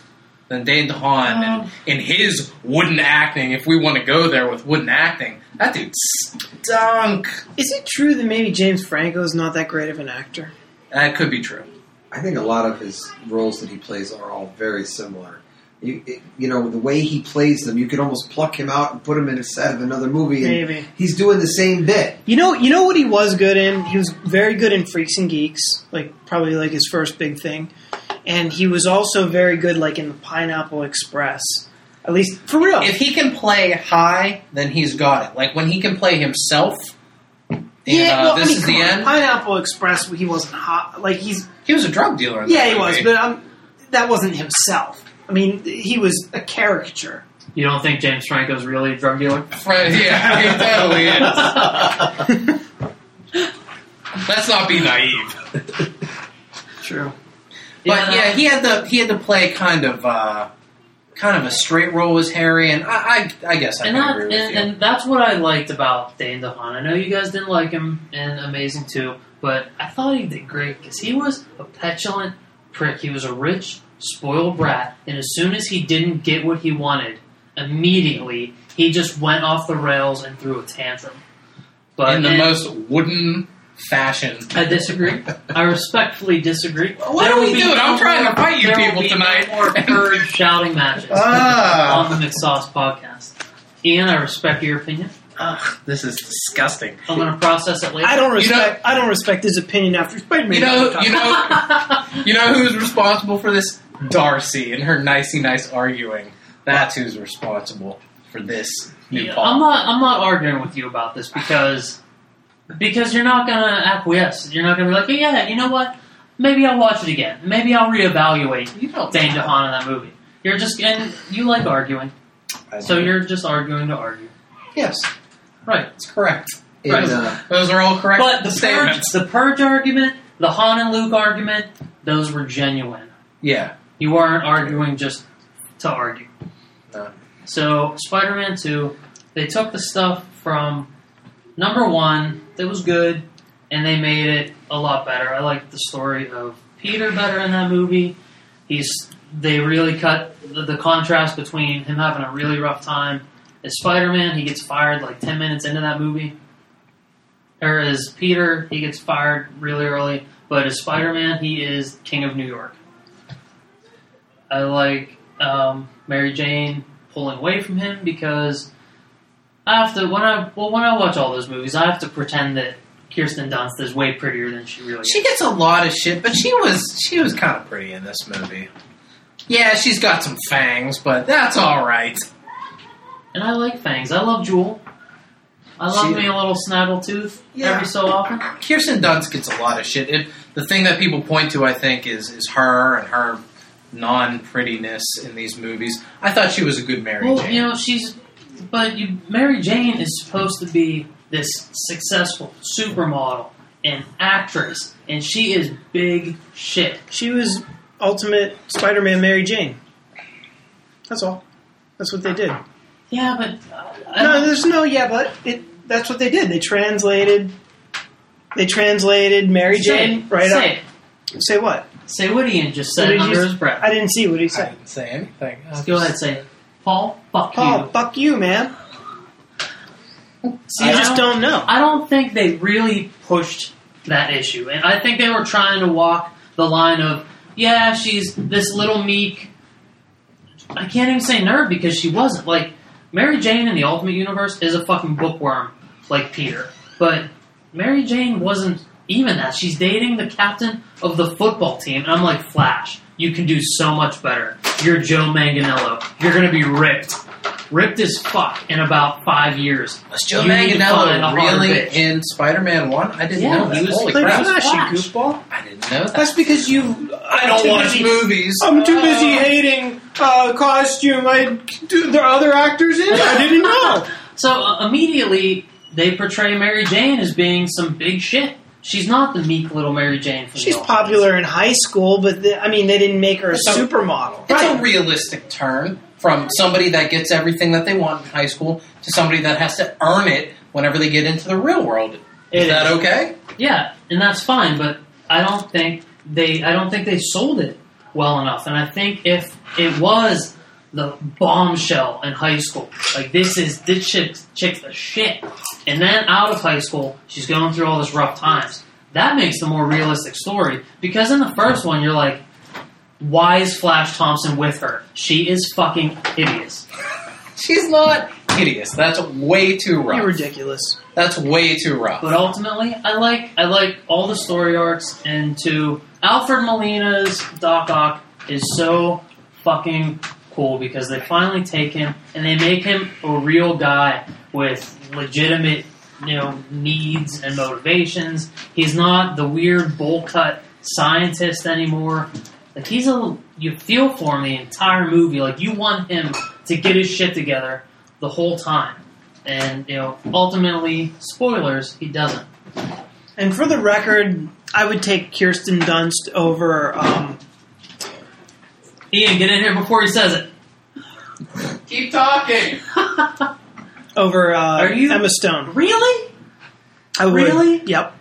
than Dane DeHaan Um. in, in his wooden acting. If we want to go there with wooden acting, that dude stunk. Is it true that maybe James Franco is not that great of an actor? That could be true. I think a lot of his roles that he plays are all very similar. You, it- you know, the way he plays them, you could almost pluck him out and put him in a set of another movie, and Maybe. he's doing the same bit. You know, you know what he was good in. He was very good in Freaks and Geeks, like probably like his first big thing, and he was also very good like in the Pineapple Express. At least for real. if he can play high, then he's got it. Like when he can play himself. in, yeah, uh, well, this I mean, is the on, end. Pineapple Express, he wasn't hot. Like he's He was a drug dealer. In yeah, he was, movie. but um, that wasn't himself. I mean, he was a caricature. You don't think James Franco's really a drug dealer? Fred, yeah, he totally is. Let's not be naive. True. But yeah, he had to he had to play kind of uh, kind of a straight role as Harry, and I I, I guess I and that agree with and, you. and that's what I liked about Dane DeHaan. I know you guys didn't like him in Amazing Two, but I thought he did great because he was a petulant prick. He was a rich, spoiled brat, and as soon as he didn't get what he wanted, immediately he just went off the rails and threw a tantrum. But in the and most wooden fashion. I disagree. I respectfully disagree. What There are we be doing? I'm no trying to fight you there will people be tonight. No more purge shouting matches Ah. on the McSauce podcast. Ian, I respect your opinion. Ugh, this is disgusting. I'm going to process it later. I don't You know- respect. I don't respect his opinion after Spider-Man. You know, you know, you know who's responsible for this? Darcy and her nicey nice arguing. That's who's responsible for this new Yeah, I'm not. I'm not arguing with you about this because because you're not going to acquiesce. You're not going to be like, yeah, you know what? Maybe I'll watch it again. Maybe I'll reevaluate You don't Dane DeHaan in that movie. You're just and you like arguing, so you're just arguing to argue. yes, Right. that's correct. In, Right. uh, Those are all correct But the purge, the purge argument, the Han and Luke argument, those were genuine. Yeah, You weren't arguing just to argue. No. So Spider-Man Two, they took the stuff from number one that was good, and they made it a lot better. I like the story of Peter better in that movie. He's they really cut the, the contrast between him having a really rough time as Spider-Man. He gets fired like ten minutes into that movie. Or as Peter, he gets fired really early. But as Spider-Man, he is King of New York. I like um, Mary Jane pulling away from him because I have to when I well when I watch all those movies, I have to pretend that Kirsten Dunst is way prettier than she really is. she is. gets a lot of shit, but she was she was kind of pretty in this movie. Yeah, she's got some fangs, but that's all right. And I like Fangs. I love Jewel. I love She- me a little snaggletooth Yeah. every so often. Kirsten Dunst gets a lot of shit. It, the thing that people point to, I think, is is her and her non prettiness in these movies. I thought she was a good Mary Well, Jane. you know she's, but you Mary Jane is supposed to be this successful supermodel and actress, and she is big shit. she was Ultimate Spider-Man Mary Jane. That's all. That's what they did. Yeah, but uh, No, there's no yeah, but it. That's what they did. They translated. They translated Mary say Jane it, right say up. Say what? Say what Ian just What said did under you- his breath. I didn't see what he I said. didn't say anything. I Go just- ahead, say it. Paul. Fuck Paul, you. fuck you, man. See, you I just don't know. I don't think they really pushed that issue, and I think they were trying to walk the line of, yeah, she's this little meek. I can't even say nerd because she wasn't. Like Mary Jane in the Ultimate Universe is a fucking bookworm, like Peter, but Mary Jane wasn't even that. She's dating the captain of the football team, and I'm like, Flash, you can do so much better. You're Joe Manganiello. You're gonna be ripped. Ripped as fuck in about five years. Was Joe You need to find a Manganiello really in Spider-Man One? I didn't Yeah, know that. he was- Holy Play crap! Flash, Flash. you goofball. I didn't know that. That's because you. I don't too watch busy- movies. I'm too busy Uh, hating uh, costume. I do there are other actors in. it. I didn't know. So uh, immediately they portray Mary Jane as being some big shit. She's not the meek little Mary Jane. From She's the popular in high school, but the, I mean, they didn't make her a So- supermodel. It's Right. a realistic turn from somebody that gets everything that they want in high school to somebody that has to earn it whenever they get into the real world. Is It that is. okay? Yeah, and that's fine, but I don't think they. I don't think they sold it well enough. And I think if it was the bombshell in high school, like this is this chick, chick's the shit, and then out of high school she's going through all this rough times. That makes the more realistic story because in the first one you're like, why is Flash Thompson with her? She is fucking hideous. She's not hideous. That's way too rough. You're ridiculous. That's way too rough. But ultimately, I like I like all the story arcs, and to Alfred Molina's Doc Ock is so fucking cool because they finally take him and they make him a real guy with legitimate, you know, needs and motivations. He's not the weird bowl cut scientist anymore. Like he's a, you feel for him the entire movie. Like you want him to get his shit together the whole time. And you know, ultimately, spoilers, he doesn't. And for the record, I would take Kirsten Dunst over. Um, Ian, get in here before he says it. Keep talking. over uh, Are you- Emma Stone. Really? I would. Really? Yep.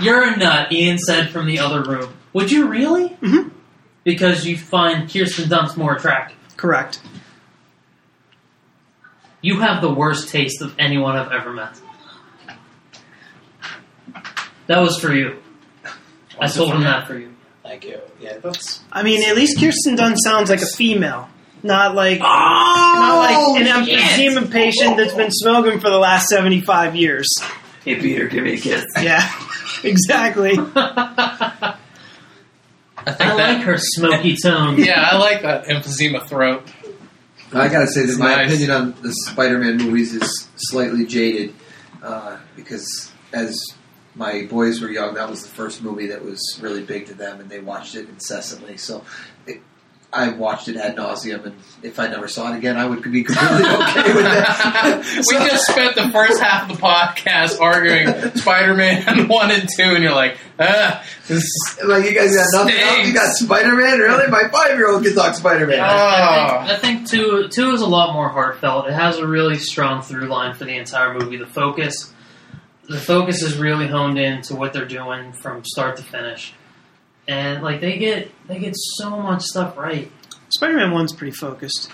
You're a nut, Ian said from the other room. Would you really? Mhm. Because you find Kirsten Dunst more attractive. Correct. You have the worst taste of anyone I've ever met. That was for you. I Was told him that for you. Thank you. Yeah, that's. I mean, at least Kirsten Dunst sounds like a female, not like Oh, not like an emphysema patient that's been smoking for the last seventy-five years. Hey, Peter, give me a kiss. Yeah, exactly. I I that. like her smoky tone. Yeah, I like that emphysema throat. I gotta say that It's my nice. opinion on the Spider-Man movies is slightly jaded uh, because as my boys were young, that was the first movie that was really big to them, and they watched it incessantly. So it, I watched it ad nauseum, and if I never saw it again, I would be completely okay with that. we just spent the first half of the podcast arguing Spider-Man one and two, and you're like, ah, this like you guys got nothing else. You got Spider-Man, really? My five-year-old can talk Spider-Man. Oh. I think, I think two two is a lot more heartfelt. It has a really strong through line for the entire movie. The focus, the focus is really honed in to what they're doing from start to finish, and like they get they get so much stuff right. Spider-Man One's pretty focused.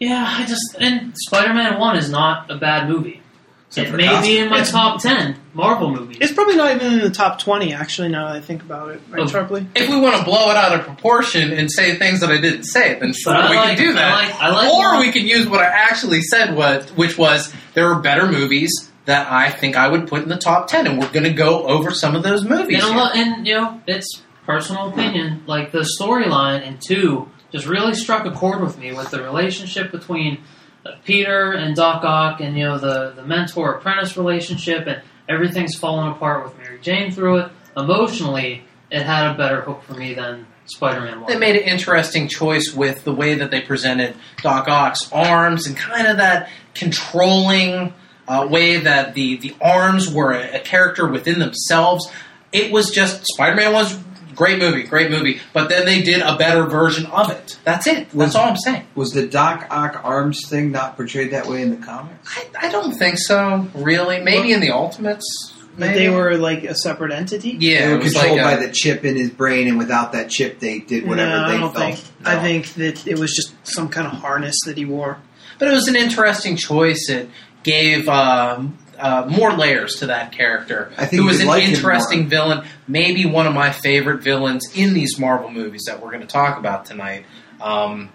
Yeah, I just and Spider-Man One is not a bad movie. Except it may costume. be in my It's- top ten Marvel movies. It's probably not even in the top twenty, actually. Now that I think about it, right, Oh. Sharpley? if we want to blow it out of proportion and say things that I didn't say, then sure But we like- can do that. I like- I like or more- we can use what I actually said, what which was there are better movies that I think I would put in the top ten, and we're going to go over some of those movies. And, lot, and you know, it's personal opinion. Like the storyline in two just really struck a chord with me with the relationship between uh, Peter and Doc Ock, and you know the the mentor apprentice relationship, and everything's falling apart with Mary Jane through it. Emotionally, it had a better hook for me than Spider Man One. They made an interesting choice with the way that they presented Doc Ock's arms and kind of that controlling uh, way that the, the arms were a, a character within themselves. It was just Spider Man was great movie, great movie, but then they did a better version of it. That's it. That's Was- all I'm saying. Was the Doc Ock arms thing not portrayed that way in the comics? I, I don't think so. Really, maybe in the Ultimates. That Maybe they were like a separate entity. Yeah, they were controlled like a- by the chip in his brain, and without that chip, they did whatever no, they I don't felt. think. I think that it was just some kind of harness that he wore. But it was an interesting choice. It gave um, uh, more layers to that character. I think who was an like interesting villain. Maybe one of my favorite villains in these Marvel movies that we're going to talk about tonight. Um,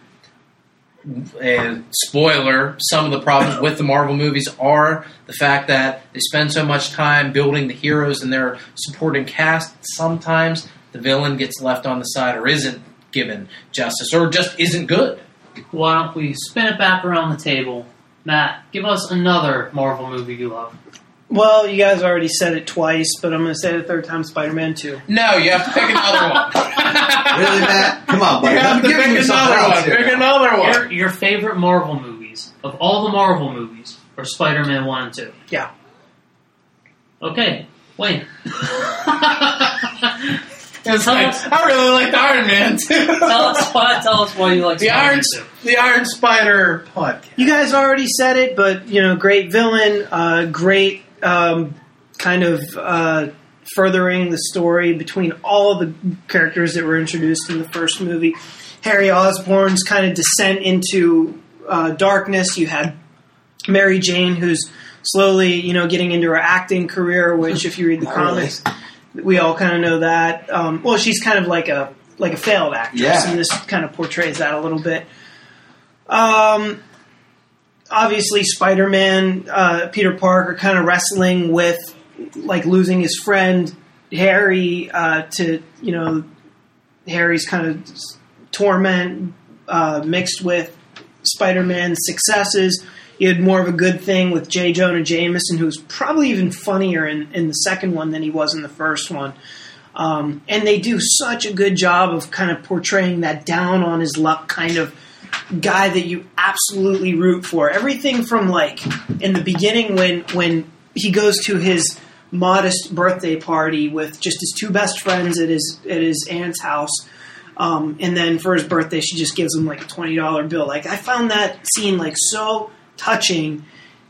and spoiler: some of the problems with the Marvel movies are the fact that they spend so much time building the heroes and their supporting cast. Sometimes the villain gets left on the side or isn't given justice or just isn't good. Why don't we spin it back around the table? Matt, give us another Marvel movie you love. Well, you guys already said it twice, but I'm going to say it a third time. Spider-Man Two. No, you have to pick another one. Really, Matt? Come on, buddy. You have I'm to giving pick you something another else one. here. Pick another one. Your, your favorite Marvel movies of all the Marvel movies are Spider Man one and two. Yeah. Okay, Wayne. It's like, I really like the Iron Man too. tell us why. Tell us why you like the Spider-Man Iron, two. the Iron Spider podcast. You guys already said it, but you know, great villain, uh, great um, kind of uh, furthering the story between all of the characters that were introduced in the first movie. Harry Osborn's kind of descent into uh, darkness. You had Mary Jane, who's slowly, you know, getting into her acting career. Which, if you read the really. comics, we all kind of know that. Um, well, she's kind of like a like a failed actress, Yeah. and this kind of portrays that a little bit. Um, obviously, Spider-Man, uh, Peter Parker, kind of wrestling with like losing his friend Harry uh, to you know Harry's kind of torment uh, mixed with Spider-Man's successes. You had more of a good thing with J. Jonah Jameson, who's probably even funnier in, in the second one than he was in the first one. Um, and they do such a good job of kind of portraying that down on his luck kind of guy that you absolutely root for. Everything from like in the beginning when when he goes to his modest birthday party with just his two best friends at his at his aunt's house. Um, and then for his birthday, she just gives him like a twenty dollar bill. Like I found that scene like so touching.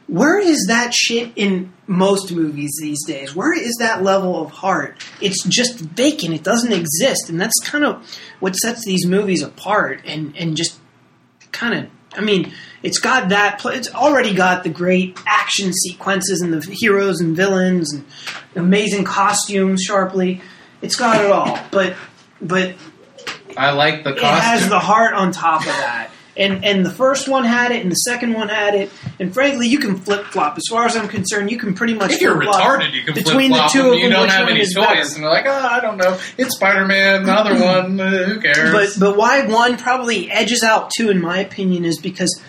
Where is that shit in most movies these days? Where is that level of heart? It's just vacant. It doesn't exist, and that's kind of what sets these movies apart. And and just kind of, I mean, it's got that. It's already got the great action sequences and the heroes and villains and amazing costumes. Sharpley, it's got it all. But but I like the it has the heart on top of that. And and the first one had it, and the second one had it, and frankly, you can flip flop. As far as I'm concerned, you can pretty much. if you're retarded, you can between the two them. of You don't have any choice, better. and they're like, oh, I don't know. It's Spider Man. The other one, uh, who cares? But but why one probably edges out two, in my opinion, is because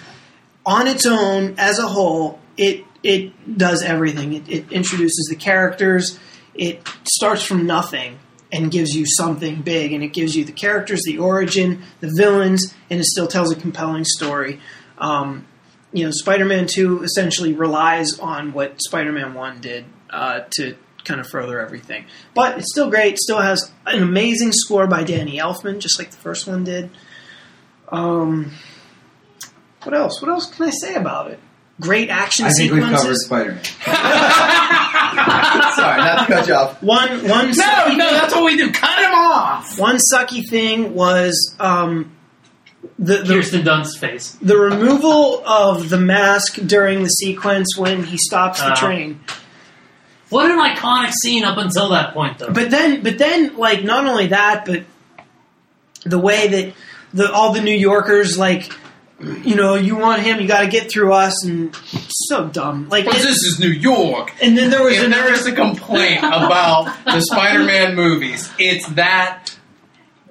on its own, as a whole, it it does everything. It, it introduces the characters. It starts from nothing and gives you something big, and it gives you the characters, the origin, the villains, and it still tells a compelling story. Um, you know, Spider-Man Two essentially relies on what Spider-Man One did uh, to kind of further everything. But it's still great. It still has an amazing score by Danny Elfman, just like the first one did. Um, what else? What else can I say about it? Great action I think we've covered sequences. Spider Man. Sorry, not to cut you off. One one no, sucky no, that's what we do. Cut him off. one sucky thing was um, the the, Kirsten Dunst's face. the removal of the mask during the sequence when he stops the Oh. train. What an iconic scene up until that point, though. But then, but then, like not only that, but the way that the all the New Yorkers like, you know, you want him, you got to get through us, and so dumb. Like, But it- this is New York. and then there was If another. there is a complaint about the Spider-Man movies, it's that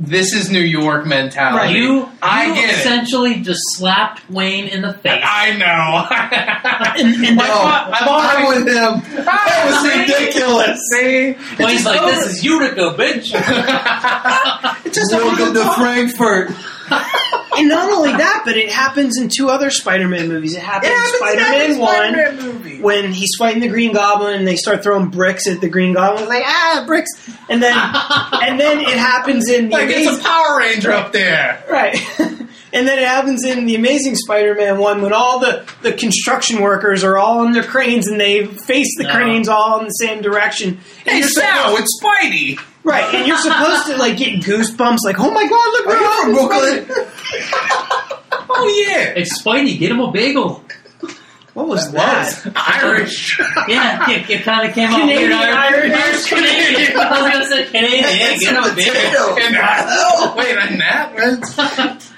this is New York mentality. you, I you get it. essentially just slapped Wayne in the face. I know. And, and My then- fa- I've I'm already. with him. That was ridiculous. See, Wayne's like, this is Utica, bitch. it just Welcome to Frankfurt. And not only that, but it happens in two other Spider-Man movies. It happens in Spider-Man One. movie. when he's fighting the Green Goblin and they start throwing bricks at the Green Goblin, like ah bricks, and then and then it happens in the Like it's a Power Ranger up there. right, and then it happens in the Amazing Spider-Man one when all the the construction workers are all on their cranes and they face the No. cranes all in the same direction. And Hey, Sal, supposed, it's Spidey. Right, and you're supposed to like get goosebumps, like oh my god, look, Are you from Brooklyn? Oh yeah, It's Spidey, get him a bagel. What was that? Irish. Yeah, it, it kind of came out Canadian weird. Irish. Irish Canadian. I was gonna say Canadian. It's get him a a bagel. And that, wait, and that?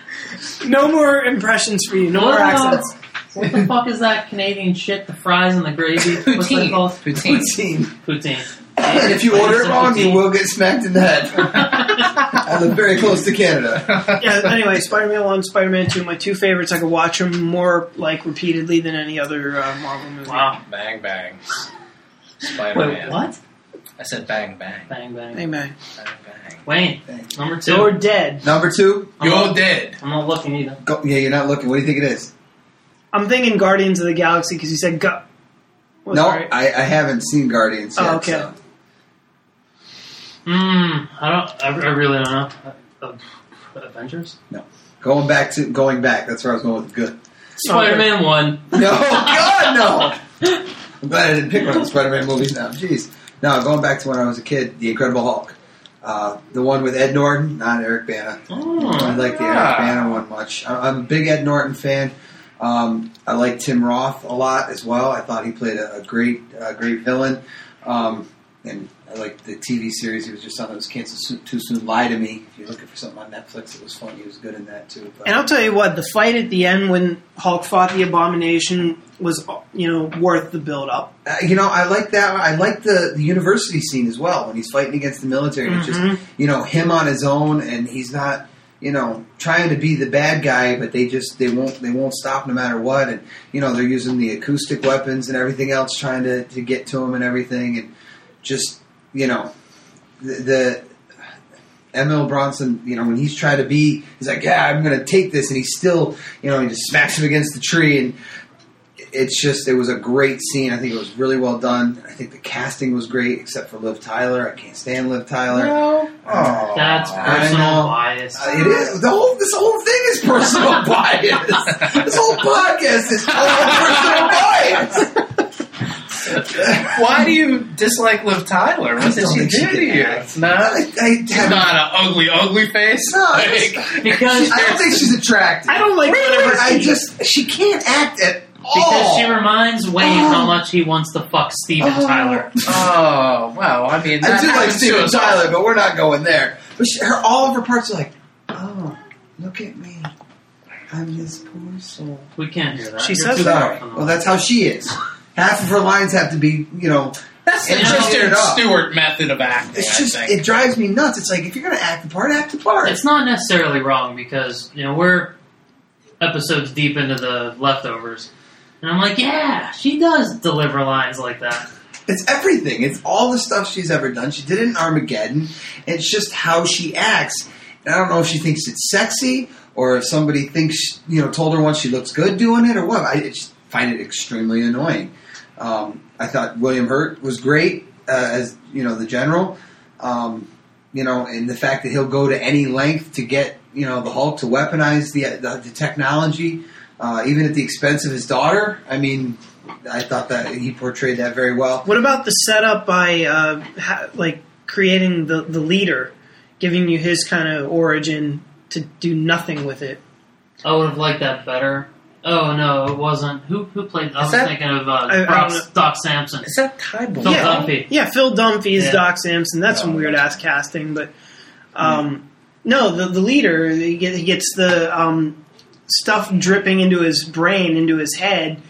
No more impressions for you. No more What, uh, accents. What the fuck is that Canadian shit? The fries and the gravy. What's that called? Poutine. Poutine. Poutine. And if you order it wrong, you will get smacked in the head. I live very close to Canada. yeah. Anyway, Spider-Man One, Spider-Man Two, my two favorites. I could watch them more like repeatedly than any other uh, Marvel movie. Wow. Bang bang. Spider-Man. Wait, what? I said bang bang. Bang bang. Hey man, Bang bang. Wayne, Thank number 2 you're dead. Number two. I'm You're not, dead. I'm not looking either. Go, yeah, you're not looking. What do you think it is? I'm thinking Guardians of the Galaxy because you said go. Was no, right? I, I haven't seen Guardians yet. Oh, okay. so. Hmm. I don't. I, I really don't know. Uh, Avengers. No, going back to going back. That's where I was going with good. Spider-Man One. No, God, no. I'm glad I didn't pick one of the Spider-Man movies now. Jeez. No, going back to when I was a kid, The Incredible Hulk. Uh, the one with Ed Norton, not Eric Bana. Oh, I like the Ah. Eric Bana one much. I- I'm a big Ed Norton fan. Um, I like Tim Roth a lot as well. I thought he played a, a great, uh, great villain. Um, and I like the TV series he was just on that was canceled too soon. Lie to Me. If you're looking for something on Netflix, it was fun. He was good in that too. But- And I'll tell you what, the fight at the end when Hulk fought the Abomination was, you know, worth the build-up. Uh, you know, I like that. I like the, the university scene as well when he's fighting against the military. It's just Mhm. you know him on his own, and he's not you know, trying to be the bad guy, but they just they won't they won't stop no matter what, and you know they're using the acoustic weapons and everything else trying to, to get to him and everything, and just you know the. the Emil Bronson, you know, when he's trying to be, he's like, "Yeah, I'm going to take this," and he still, you know, he just smacks him against the tree, and it's just, it was a great scene. I think it was really well done. I think the casting was great, except for Liv Tyler. I can't stand Liv Tyler. No. Oh. That's personal bias. Uh, it is the whole. This whole thing is personal bias. This whole podcast is total personal bias. Why do you dislike Liv Tyler? What did she think she do to you? act. No, I, I she's not an ugly, ugly face. No, Like, it's- because I don't think she's attractive. I don't like whatever. I just she can't act at all. because she reminds Wayne Oh. how much he wants to fuck Steven Oh. Tyler. oh well, I mean, I do like happens Steven us all. Tyler, but we're not going there. But she, her all of her parts are like, oh, look at me, I'm his poor soul. We can't hear that. She You're says too that. far Sorry. from Well, that's how she is. Half of her lines have to be, you know, That's the just Kristen. Stewart method of acting. it's I just think. it drives me nuts. It's like if you're gonna act the part, act the part. It's not necessarily wrong because you know we're episodes deep into the leftovers, and I'm like, yeah, she does deliver lines like that. It's everything. It's all the stuff she's ever done. She did it in Armageddon. It's just how she acts. And I don't know if she thinks it's sexy or if somebody thinks, you know, told her once she looks good doing it or what. I just find it extremely annoying. Um, I thought William Hurt was great uh, as, you know, the general. Um, you know, and the fact that he'll go to any length to get, you know, the Hulk to weaponize the, the, the technology, uh, even at the expense of his daughter. I mean, I thought that he portrayed that very well. What about the setup by uh, ha- like creating the the leader, giving you his kind of origin to do nothing with it? I would have liked that better. Oh no, it wasn't. Who who played? I was that- thinking of uh, I- I Doc, don't. Doc Samson. Is that Ty Phil Yeah. Dunphy. Yeah, Phil Dunphy is Yeah. Doc Samson. That's some Oh, weird ass casting, but um, no, the the leader he get- he gets the um, stuff dripping into his brain, into his head.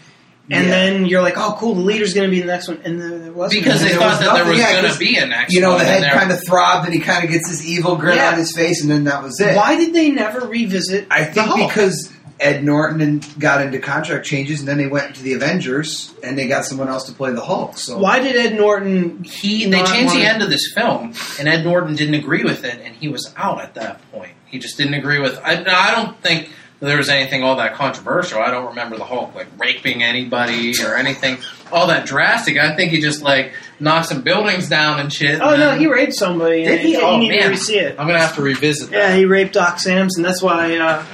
And Yeah. then you're like, oh, cool! The leader's going to be the next one, and then there wasn't. Because they there thought that there nothing, was yeah, going 'cause, to be an next You know, one, the and head there- kind of throbbed, and he kind of gets this evil grin Yeah. on his face, and then that was it. Why did they never revisit? I the think Hulk? because Ed Norton and got into contract changes, and then they went to the Avengers, and they got someone else to play the Hulk. So Why did Ed Norton? he they not changed the end of this film, and Ed Norton didn't agree with it, and he was out at that point. He just didn't agree with. I, I don't think there was anything all that controversial. I don't remember the Hulk like raping anybody or anything all that drastic. I think he just like knocked some buildings down and shit. Oh and no, then- he raped somebody. Did and he? You Oh, need man. to re-see it. I'm gonna have to revisit that. Yeah, he raped Doc Samson. That's why uh,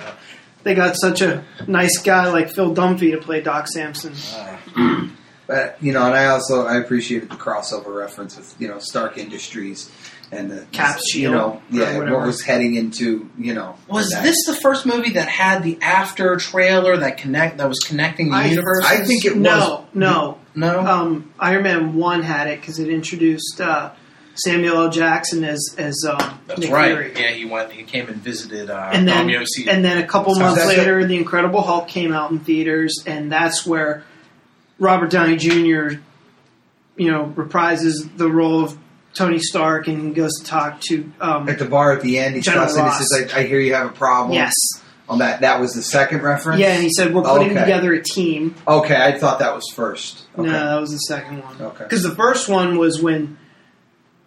they got such a nice guy like Phil Dunphy to play Doc Samson. Uh, But you know, and I also I appreciated the crossover reference with you know Stark Industries and the Cap you shield know, yeah, whatever. what was heading into you know was that. this the first movie that had the after trailer that connect that was connecting the I- universe? I think it was No, no. no. Um, Iron Man One had it because it introduced uh, Samuel L. Jackson as as um, That's Nick right. Fury. Yeah, he went. He came and visited uh, And then, Romeo C. and then a couple So months that's later, The Incredible Hulk came out in theaters, and that's where Robert Downey Jr. you know reprises the role of Tony Stark, and he goes to talk to um, at the bar at the end. He's General cussing. He says, I, "I hear you have a problem." yes, on that. That was the second reference. yeah, and he said we're putting Okay. together a team. Okay, I thought that was first. Okay. No, that was the second one. Okay. Because the first one was when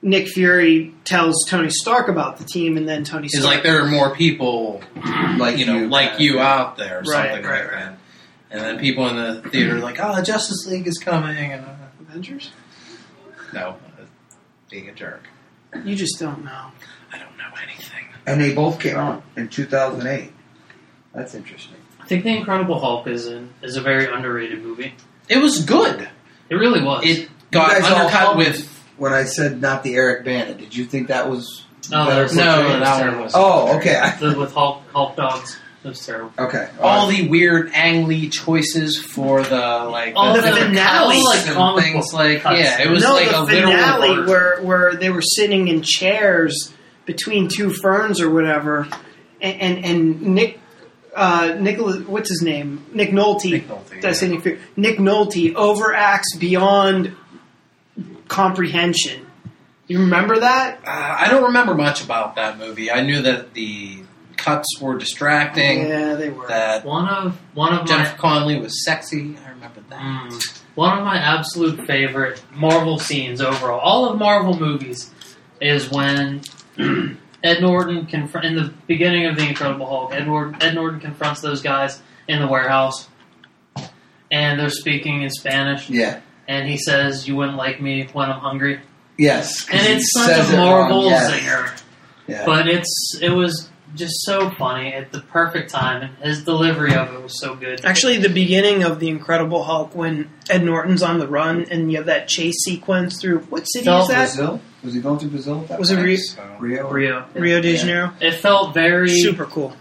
Nick Fury tells Tony Stark about the team, and then Tony It's Stark. like there are more people, like you know, like you out there, or Right, something right, like right. that. And then people in the theater are like, "Oh, the Justice League is coming," and uh, Avengers. no, uh, being a jerk. You just don't know. I don't know anything. and they both came out in 2008. That's interesting. I think The Incredible Hulk is an, is a very underrated movie. It was good. It really was. It got guys undercut with when I said not the Eric Bana. Did you think that was Oh, better that was- no, portrayal was terrible. Oh, okay. The- with Hulk Hulk dogs. It was terrible. Okay. All the weird Ang Lee choices for the like All the, the different finale. cuts Like and comic things like cuts. yeah, it was no, like the a literal finale version. where where they were sitting in chairs between two ferns or whatever, and and, and Nick. Uh, Nicholas, what's his name? Nick Nolte. Nick Nolte, Did I say yeah. Nick Nolte overacts beyond comprehension. You remember that? Uh, I don't remember much about that movie. I knew that the cuts were distracting. Yeah, they were. That One of one of Jennifer my Connelly was sexy. I remember that. mm, one of my absolute favorite Marvel scenes overall. All of Marvel movies is when Ed Norton confront in the beginning of the Incredible Hulk. Ed Norton, Ed Norton confronts those guys in the warehouse, and they're speaking in Spanish. Yeah. And he says, "You wouldn't like me when I'm hungry." Yes, And it's such a it wrong, Marvel yes. zinger. Yeah. But it's it was just so funny at the perfect time, and his delivery of it was so good. Actually, the beginning of the Incredible Hulk, when Ed Norton's on the run, and you have that chase sequence through what city Felt is that? Brazil? Was he going to Brazil? that Was it? Rio? Rio? Rio, Rio de Yeah. Janeiro. it felt very Super cool.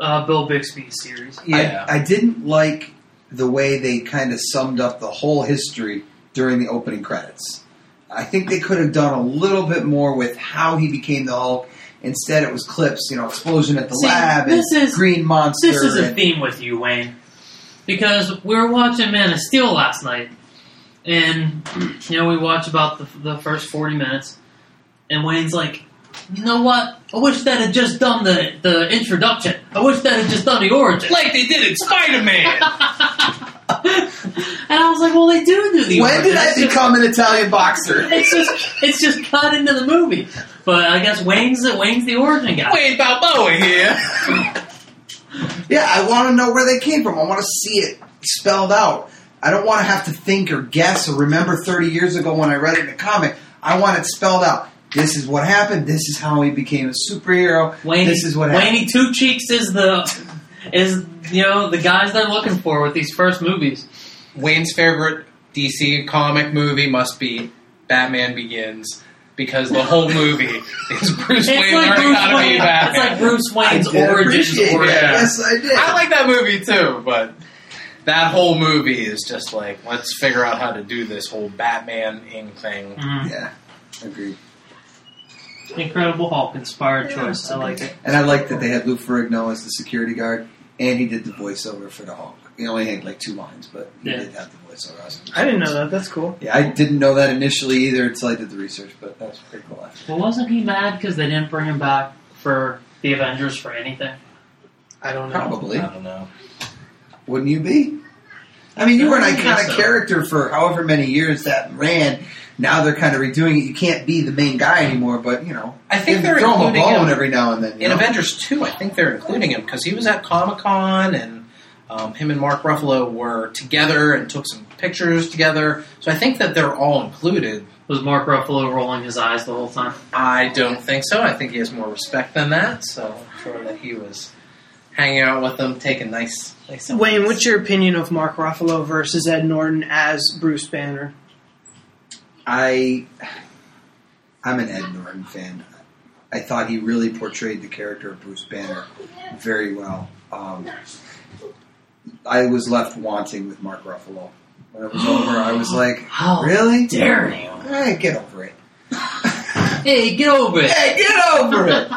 uh, Bill Bixby series. yeah. I, I didn't like the way they kind of summed up the whole history during the opening credits. I think they could have done a little bit more with how he became the Hulk. Instead, it was clips, you know, explosion at the See, lab and is- green monster. This is a and- theme with you, Wayne, because we were watching Man of Steel last night, and you know we watched about the, the first forty minutes, and Wayne's like, "You know what? I wish that had just done the the introduction. I wish that had just done the origin." like they did in Spider Man. and I was like, "Well, they do do the when origin. did I It's just- become an Italian boxer? It's just it's just cut into the movie." But I guess Wayne's the Wayne's the origin guy. Wayne Balboa here. Yeah, I want to know where they came from. I want to see it spelled out. I don't want to have to think or guess or remember 30 years ago when I read it in a comic. I want it spelled out. This is what happened. This is how he became a superhero. Wayne, this is what happened. Wayne Two Cheeks is the is you know the guys they're looking for with these first movies. Wayne's favorite DC comic movie must be Batman Begins because the whole movie is Bruce It's Wayne like learning Bruce how to be Batman. It's like Bruce I Wayne's did origin appreciate story. Yeah. Yes, I did. I like that movie too, but that whole movie is just like let's figure out how to do this whole Batman ing thing. Mhm. yeah, agreed. Incredible Hulk inspired Yeah, choice. I like it. And I like that they had Lou Ferrigno as the security guard, and he did the voiceover for the Hulk. He only had like two lines, but he Yeah. did have the voiceover. I was- I didn't know that. That's cool. Yeah, I didn't know that initially either until I did the research, but that's pretty cool. Actually. Well, wasn't he mad because they didn't bring him back for the Avengers for anything? I don't know. Probably. I don't know. Wouldn't you be? I mean, you were an I think iconic so. character for however many years that ran. Now they're kind of redoing it. You can't be the main guy anymore, but you know, I think they're throw him a including bone him every now and then. You In know? Avengers 2, I think they're including him because he was at Comic Con and um, him and Mark Ruffalo were together and took some pictures together. So I think that they're all included. Was Mark Ruffalo rolling his eyes the whole time? I don't think so. I think he has more respect than that. So I'm sure that he was hanging out with them, taking nice, nice. Wayne, what's your opinion of Mark Ruffalo versus Ed Norton as Bruce Banner? I, I'm an Ed Norton fan. I thought he really portrayed the character of Bruce Banner very well. Um, I was left wanting with Mark Ruffalo. When it was over, I was like, How "Really? dare you? Hey, get over it." Hey, get over it! hey, get over it.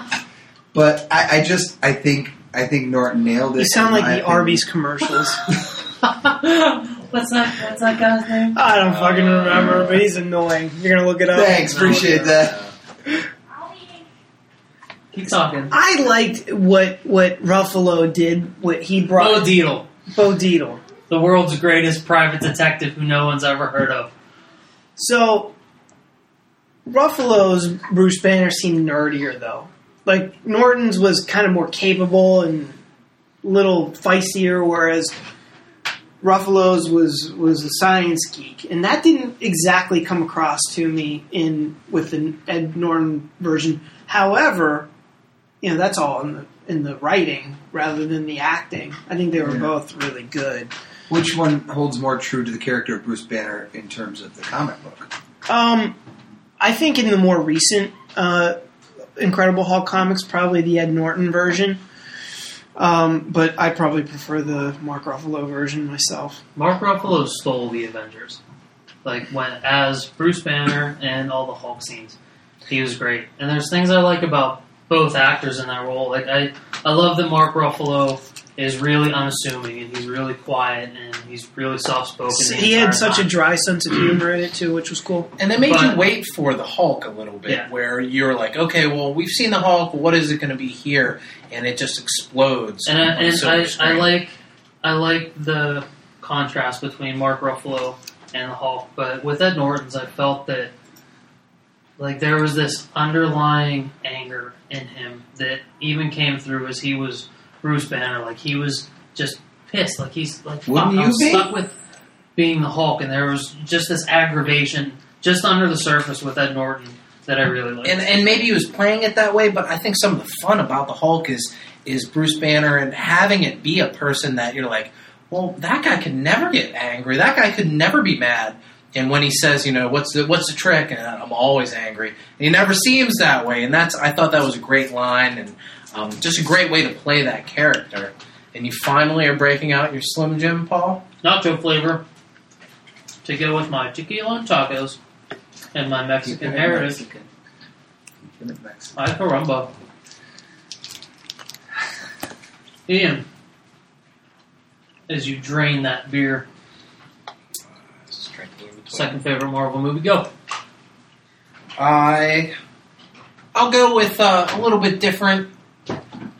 But I, I just, I think, I think Norton nailed it. You sound like the opinion. Arby's commercials. what's that? What's that guy's name? I don't fucking remember, but he's annoying. You're gonna look it up. Thanks, appreciate that. Keep talking. I liked what what Ruffalo did. What he brought. Bo brought. Deedle, Bo Deedle. the world's greatest private detective who no one's ever heard of. So Ruffalo's Bruce Banner seemed nerdier though. Like Norton's was kind of more capable and a little feistier, whereas Ruffalo's was was a science geek, and that didn't exactly come across to me in with the Ed Norton version. However, you know that's all in the in the writing rather than the acting. I think they were Yeah. both really good. Which one holds more true to the character of Bruce Banner in terms of the comic book? Um, I think in the more recent uh, Incredible Hulk comics, probably the Ed Norton version. Um, but I probably prefer the Mark Ruffalo version myself. Mark Ruffalo stole the Avengers, like when as Bruce Banner and all the Hulk scenes. He was great, and there's things I like about both actors in that role. Like I, I love that Mark Ruffalo is really unassuming and he's really quiet and he's really soft spoken. he had such a dry sense of humor in it too, which was cool. And it made But- you wait for the Hulk a little bit, Yeah. where you're like, okay, well, we've seen the Hulk. What is it going to be here? And it just explodes. and I, and I, I like I like the contrast between Mark Ruffalo and the Hulk, but with Ed Norton's, I felt that like there was this underlying anger in him that even came through as he was Bruce Banner. Like he was just pissed. Like he's like, fuck, Wouldn't I'm you be? stuck with being the Hulk, and there was just this aggravation just under the surface with Ed Norton that I really liked. and and maybe he was playing it that way, but I think some of the fun about the Hulk is is Bruce Banner and having it be a person that you're like, well, that guy could never get angry. That guy could never be mad. And when he says, you know, what's the what's the trick? And I'm always angry. And he never seems that way. And that's I thought that was a great line and um, just a great way to play that character. And you finally are breaking out your Slim Jim, Paul. nacho flavor to go with my tequila and tacos and my Mexican heritage. Ay caramba. Ian, as you drain that beer, Just drinking in between. second favorite Marvel movie, go. I I'll go with uh, a little bit different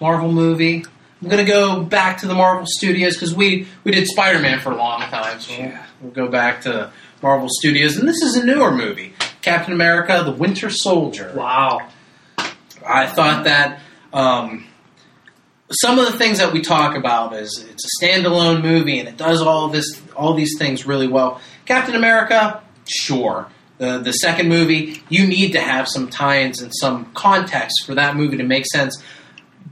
Marvel movie. I'm gonna go back to the Marvel Studios because we we did Spider Man for a long time, so we'll, we'll go back to Marvel Studios, and this is a newer movie, Captain America: The Winter Soldier. Wow. I thought that um, some of the things that we talk about is it's a standalone movie and it does all this all these things really well. Captain America, sure. The the second movie, you need to have some tie-ins and some context for that movie to make sense.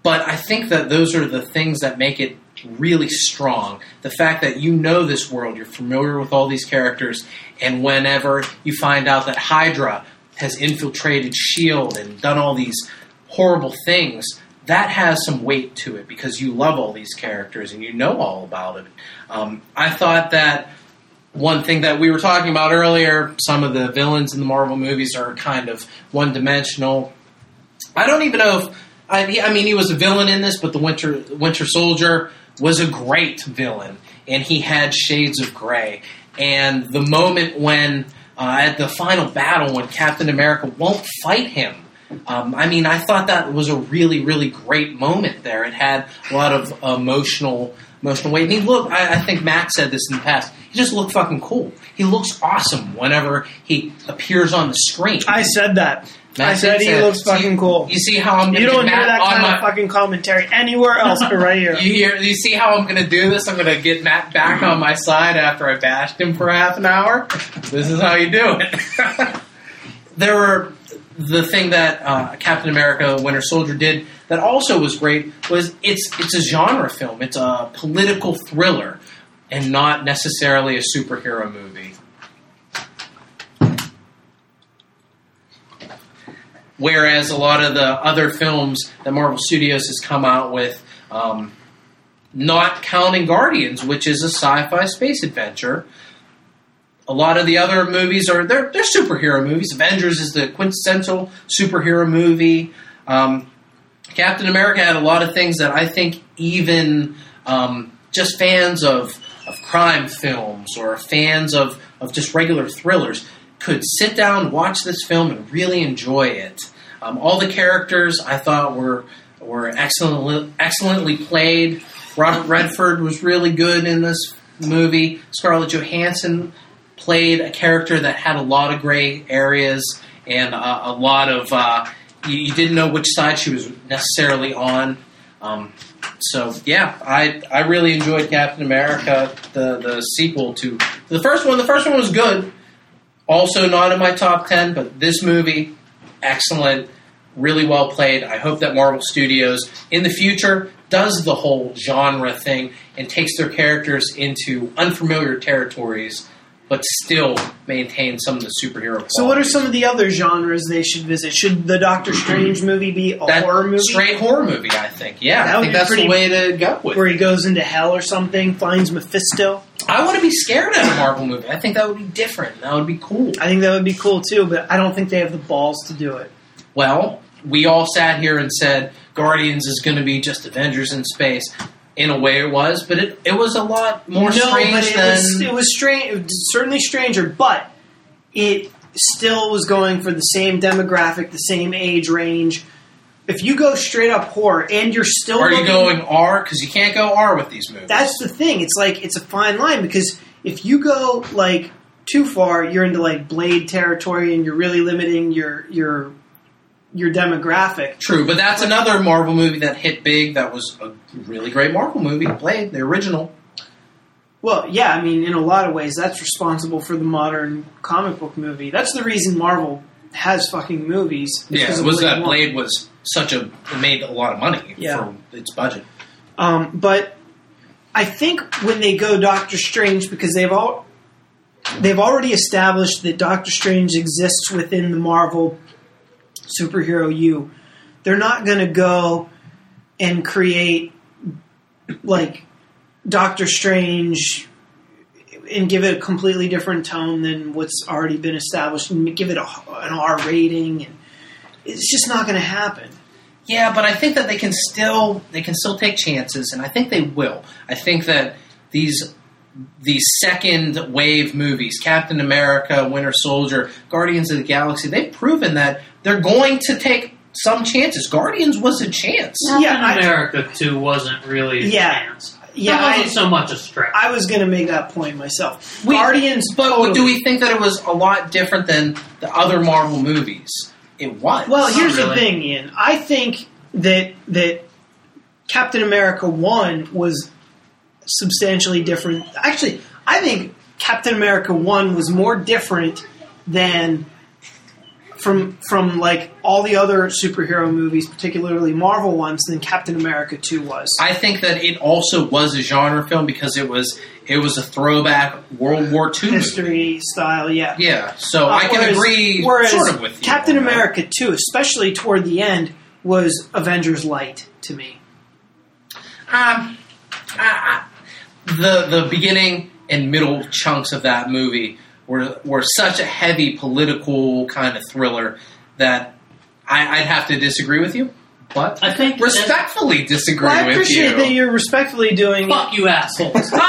But I think that those are the things that make it really strong. The fact that you know this world, you're familiar with all these characters, and whenever you find out that Hydra has infiltrated Shield and done all these horrible things, that has some weight to it because you love all these characters and you know all about it. Um, I thought that one thing that we were talking about earlier, some of the villains in the Marvel movies are kind of one dimensional. I don't even know if I, I mean he was a villain in this, but the Winter Winter Soldier was a great villain, and he had shades of gray. And the moment when uh, at the final battle, when Captain America won't fight him, um, I mean, I thought that was a really, really great moment there. It had a lot of emotional, emotional weight. And he looked. I, I think Matt said this in the past. He just looked fucking cool. He looks awesome whenever he appears on the screen. I said that. I said he looks fucking cool. You see how I'm going You don't hear that kind my. of fucking commentary anywhere else but right here. You hear? You see how I'm going to do this? I'm going to get Matt back on my side after I bashed him for half an hour. This is how you do it. there were the thing that uh, Captain America: Winter Soldier did that also was great was it's it's a genre film. It's a political thriller, and not necessarily a superhero movie. Whereas a lot of the other films that Marvel Studios has come out with, um, not counting Guardians, which is a sci-fi space adventure, a lot of the other movies are they're, they're superhero movies. Avengers is the quintessential superhero movie. Um, Captain America had a lot of things that I think even um, just fans of of crime films or fans of, of just regular thrillers could sit down, watch this film, and really enjoy it. Um, all the characters I thought were were excellently excellently played. Robert Redford was really good in this movie. Scarlett Johansson played a character that had a lot of gray areas and uh, a lot of uh, you, you didn't know which side she was necessarily on. Um, so yeah, I I really enjoyed Captain America, the the sequel to the first one. The first one was good. Also not in my top ten, but this movie, excellent, really well played. I hope that Marvel Studios in the future does the whole genre thing and takes their characters into unfamiliar territories, but still maintain some of the superhero. So, what are some of the other genres they should visit? Should the Doctor Strange movie be a that horror movie? straight horror movie? I think. Yeah, That I think be that's pretty- the way to go with. Where he goes into hell or something, finds Mephisto. I want to be scared at a Marvel movie. I think that would be different. That would be cool. I think that would be cool too, but I don't think they have the balls to do it. Well, we all sat here and said Guardians is going to be just Avengers in space, in a way it was, but it, it was a lot more no, strange but it than. was it was strange. It was certainly stranger, but it still was going for the same demographic, the same age range. If you go straight up horror and you're still are you going R? Because you can't go R with these movies. That's the thing. It's like it's a fine line because if you go like too far, you're into like Blade territory, and you're really limiting your your your demographic. True, but that's another Marvel movie that hit big. That was a really great Marvel movie. Blade, the original. Well, yeah, I mean, in a lot of ways, that's responsible for the modern comic book movie. That's the reason Marvel has fucking movies. Yeah, it was Blade that One. Blade was such a it made a lot of money Yeah. for its budget. Um, but I think when they go Doctor Strange, because they've all they've already established that Doctor Strange exists within the Marvel superhero U, they're not going to go and create like Doctor Strange and give it a completely different tone than what's already been established and give it a, an R rating and it's just not going to happen. Yeah, but I think that they can still they can still take chances, and I think they will. I think that these these second wave movies, Captain America, Winter Soldier, Guardians of the Galaxy, they've proven that they're going to take some chances. Guardians was a chance. Captain Yeah, I- America 2 wasn't really a Yeah. chance. Yeah, that wasn't I- so much a stretch. I was going to make that point myself. We- Guardians, But totally. do we think that it was a lot different than the other Marvel movies? It was. Well, here's the thing, Ian. I think that that Captain America One was substantially different. Actually, I think Captain America One was more different than from from like all the other superhero movies, particularly Marvel ones, than Captain America Two was. I think that it also was a genre film because it was it was a throwback World War II movie. History style, yeah. Yeah, so Uh, I can whereas- agree whereas sort of with you. Captain on that. America 2, especially toward the end, was Avengers Light to me. Um, I, I, the the beginning and middle chunks of that movie were were such a heavy political kind of thriller that I, I'd have to disagree with you, but I think respectfully disagree Well, I appreciate you. that you're respectfully doing. Fuck you, assholes. whoa,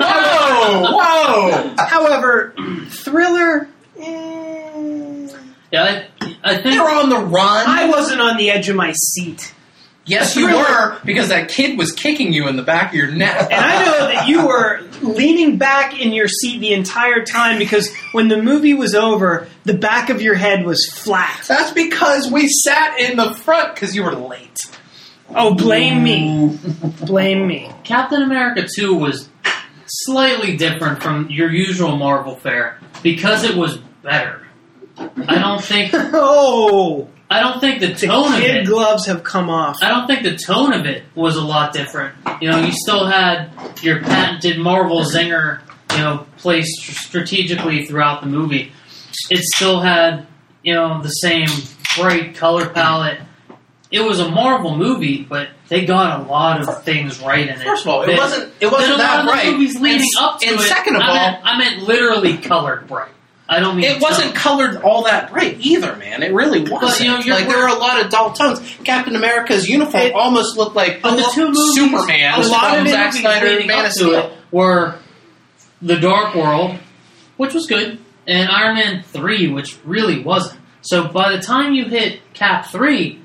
whoa, whoa! However, thriller. eh, yeah, I, I think They're on the run. I wasn't on the edge of my seat. Yes, you were because that kid was kicking you in the back of your neck. And I know that you were leaning back in your seat the entire time because when the movie was over, the back of your head was flat. That's because we sat in the front because you were late. Oh, blame me. Blame me. Captain America 2 was slightly different from your usual Marvel fare because it was better. I don't think Oh, I don't think the the tone of kid it gloves have come off. I don't think the tone of it was a lot different. You know, you still had your patented Marvel zinger, you know, placed strategically throughout the movie. It still had, you know, the same bright color palette. It was a Marvel movie, but they got a lot of things right in it. First of all, it That- wasn't it that wasn't that of the bright. movies leading and, up to and it. second of I all, meant, I meant literally colored bright. I don't mean it wasn't colored all that bright either, man. It really wasn't. you know, you're- like there were a lot of dull tones. Captain America's uniform It- almost looked like But the two movies, Superman a lot of Zack Snyder Man of Steel. it were The Dark World, which was good, and Iron Man three, which really wasn't. So by the time you hit Cap three,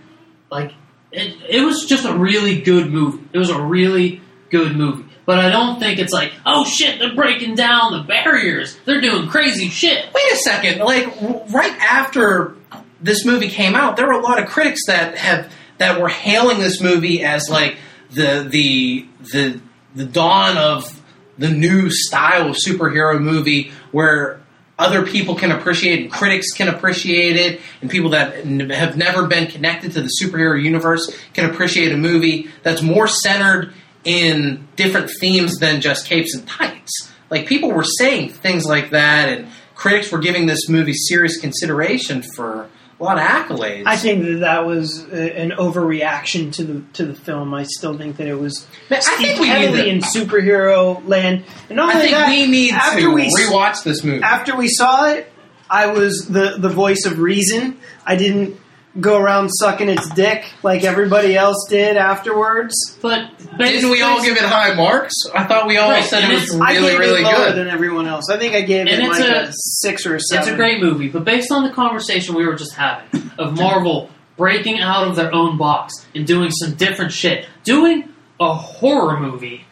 like it, it was just a really good movie. It was a really good movie. But I don't think it's like, oh shit, they're breaking down the barriers. They're doing crazy shit. Wait a second. Like right after this movie came out, there were a lot of critics that have that were hailing this movie as like the the the the dawn of the new style of superhero movie where other people can appreciate it, critics can appreciate it, and people that n- have never been connected to the superhero universe can appreciate a movie that's more centered in different themes than just capes and tights. Like people were saying things like that, and critics were giving this movie serious consideration for a lot of accolades. I think that that was an overreaction to the to the film. I still think that it was I think we heavily to, in superhero land. And not I think that, we need after to we rewatch this movie. after we saw it, I was the the voice of reason. I didn't go around sucking its dick like everybody else did afterwards. But Didn't we all give it high marks? I thought we all Right, said it was it's- I really, gave really it lower good. than everyone else. I think I gave it And it's like a- a, six or a seven. It's a great movie, but based on the conversation we were just having of Marvel breaking out of their own box and doing some different shit, doing a horror movie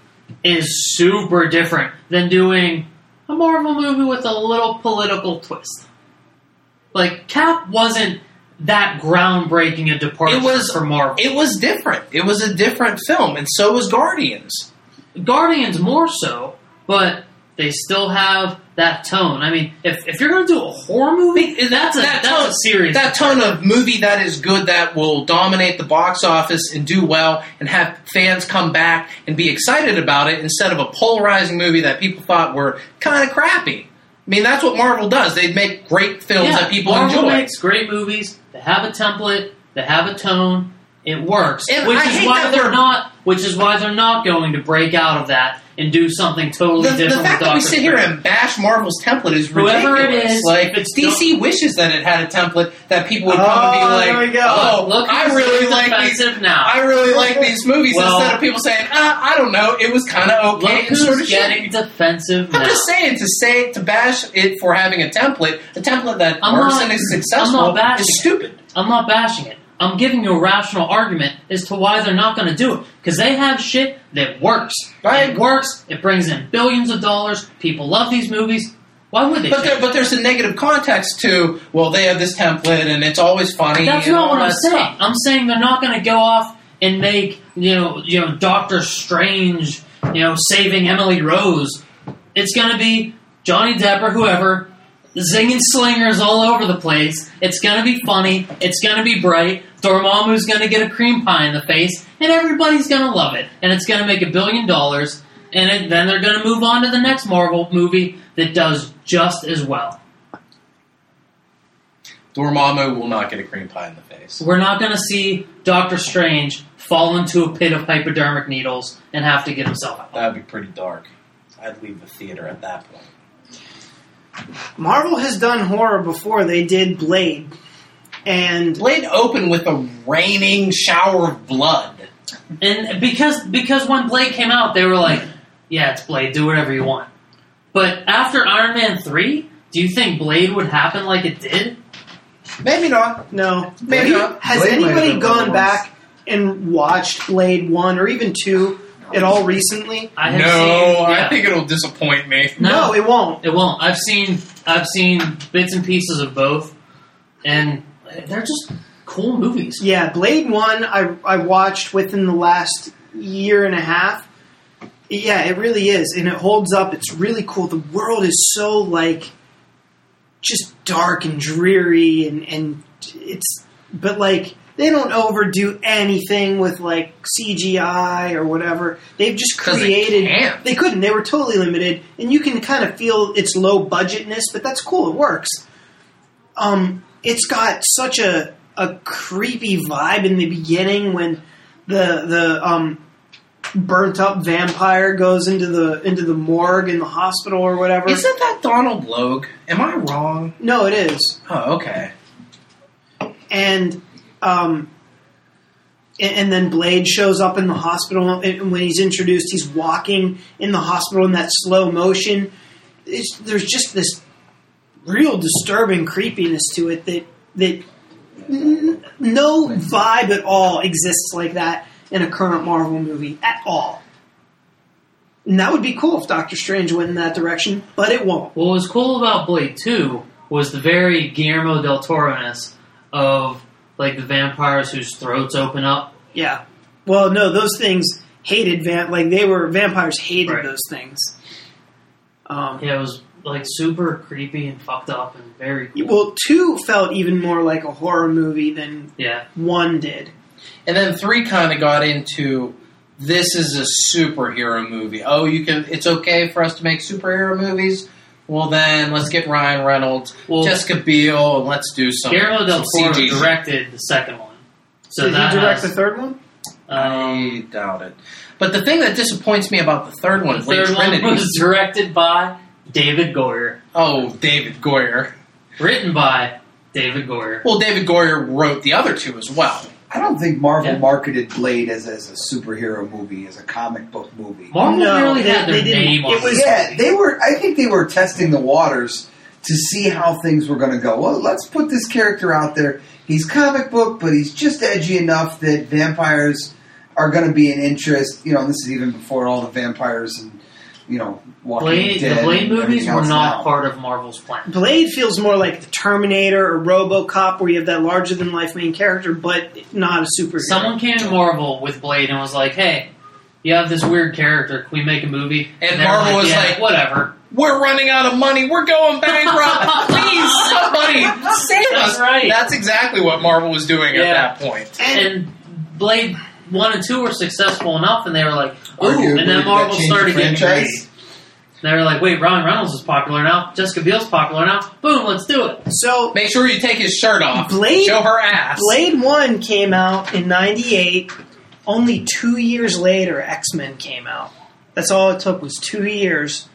is super different than doing a Marvel movie with a little political twist. Like Cap wasn't that groundbreaking a departure It was- for Marvel. It was different. It was a different film, and so was Guardians. Guardians more so, but they still have that tone. I mean, if, if you're going to do a horror movie, that's a that that's tone, a serious that tone of movie that is good that will dominate the box office and do well and have fans come back and be excited about it instead of a polarizing movie that people thought were kind of crappy. I mean, that's what Marvel does. They make great films yeah, that people Marvel enjoy. makes great movies. Have a template. They have a tone. It works, And which I is why they're not. Which is why they're not going to break out of that and do something totally the, the fact with that we Doctor sit here and bash Marvel's template is ridiculous. Whoever it is, like if it's DC wishes that it had a template that people would come and be Oh, like, there we go. "Oh, Look, I really like these defensive now. I really like these movies Well- instead of people saying, ah, I don't know, it was kind of okay and who's sort of getting shitty. defensive I'm now. just saying to say to bash it for having a template, a template that I'm works not- and is I'm successful not bashing is it. stupid. I'm not bashing it. I'm giving you a rational argument as to why they're not going to do it. Because they have shit that works. Right. It works. It brings in billions of dollars. People love these movies. Why would they? But there, but there's a negative context to well, they have this template and it's always funny. That's not what I'm saying. stuff. I'm saying they're not going to go off and make you know you know Doctor Strange you know saving Emily Rose. It's going to be Johnny Depp or whoever zinging slingers all over the place. It's going to be funny. It's going to be bright. Dormammu's going to get a cream pie in the face, and everybody's going to love it. And it's going to make a billion dollars. And it, then they're going to move on to the next Marvel movie that does just as well. Dormammu will not get a cream pie in the face. We're not going to see Doctor Strange fall into a pit of hypodermic needles and have to get himself out. That would be pretty dark. I'd leave the theater at that point. Marvel has done horror before. They did Blade, and Blade opened with a raining shower of blood. And because because when Blade came out, they were like, "Yeah, it's Blade. Do whatever you want." But after Iron Man three, do you think Blade would happen like it did? Maybe not. no, Maybe Have you- not. has Blade anybody gone back and watched Blade one or even two at all recently? I have no, seen, I think it'll disappoint me. No. no it won't. it won't. I've seen I've seen bits and pieces of both, and they're just cool movies. Yeah, Blade One I I watched within the last year and a half. Yeah, it really is, and it holds up. It's really cool. The world is so like just dark and dreary, and and it's but like they don't overdo anything with like CGI or whatever. They've just they created. can't. they couldn't. They were totally limited, and you can kind of feel its low budgetness, but that's cool. It works. Um, it's got such a a creepy vibe in the beginning when the the um burnt up vampire goes into the into the morgue in the hospital or whatever. Isn't that Donald Logue? Am I wrong? no, it is. Oh, okay. and um, and, then Blade shows up in the hospital, and when he's introduced, he's walking in the hospital in that slow motion. It's, there's just this real disturbing creepiness to it that that n- no vibe at all exists like that in a current Marvel movie at all. And that would be cool if Doctor Strange went in that direction, but it won't. What was cool about Blade 2 was the very Guillermo del Toro-ness of like the vampires whose throats open up. Yeah. Well, no, those things hated vamp like they were vampires hated Right. those things. Um, Yeah, it was like super creepy and fucked up and very cool. Well, two felt even more like a horror movie than Yeah. one did. And then three kind of got into this is a superhero movie. Oh, you can. It's okay for us to make superhero movies. Well, then let's get Ryan Reynolds, Well- Jessica Biel, and let's do some. Guillermo del Toro directed the second one. So Did he that direct has, the third one? um, I doubt it. But the thing that disappoints me about the third one, the third Trinity. one was directed by David Goyer, oh, David Goyer. written by David Goyer. Well, David Goyer wrote the other two as well. I don't think Marvel Yeah. marketed Blade as, as a superhero movie, as a comic book movie. Marvel No, really they- had their name on It was- Yeah, they were. I think they were testing the waters to see how things were going to go. Well, let's put this character out there. He's comic book, but he's just edgy enough that vampires are going to be an interest. You know, and this is even before all the vampires and you know Walking Blade, Dead. the Blade movies were not now. part of Marvel's plan. Blade feels more like the Terminator or RoboCop, where you have that larger than life main character, but not a superhero. Someone came to Marvel with Blade and was like, "Hey, you have this weird character. Can we make a movie?" And they were Marvel was "Yeah, like- "Whatever." We're running out of money. We're going bankrupt. Please, somebody save us. That's right. That's exactly what Marvel was doing Yeah. at that point. And Blade one and two were successful enough, and they were like, "Ooh!" And then Marvel started the getting franchise. they were like, "Wait, Ron Reynolds is popular now. Jessica Biel's popular now. Boom, let's do it." So Make sure you take his shirt off. Blade- Show her ass. Blade One came out in '98. Only two years later, X Men came out. That's all it took was two years.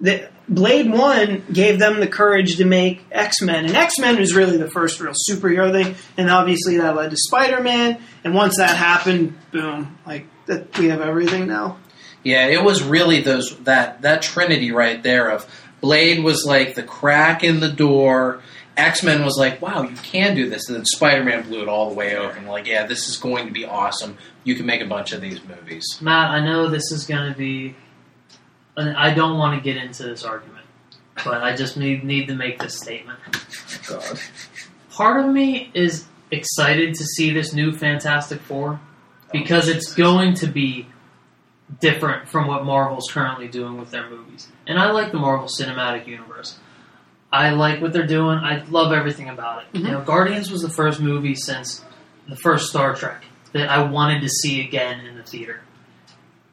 The, Blade One gave them the courage to make X Men, and X Men was really the first real superhero thing. And obviously, that led to Spider Man. And once that happened, boom! Like that, we have everything now. Yeah, it was really those that that trinity right there of Blade was like the crack in the door. X Men was like, wow, you can do this. And then Spider Man blew it all the way open. Like, yeah, this is going to be awesome. You can make a bunch of these movies. Matt, I know this is going to be. I don't want to get into this argument, but I just need need to make this statement. God. Part of me is excited to see this new Fantastic Four because it's going to be different from what Marvel's currently doing with their movies. And I like the Marvel Cinematic Universe. I like what they're doing. I love everything about it. You mm-hmm. know, Guardians was the first movie since the first Star Trek that I wanted to see again in the theater.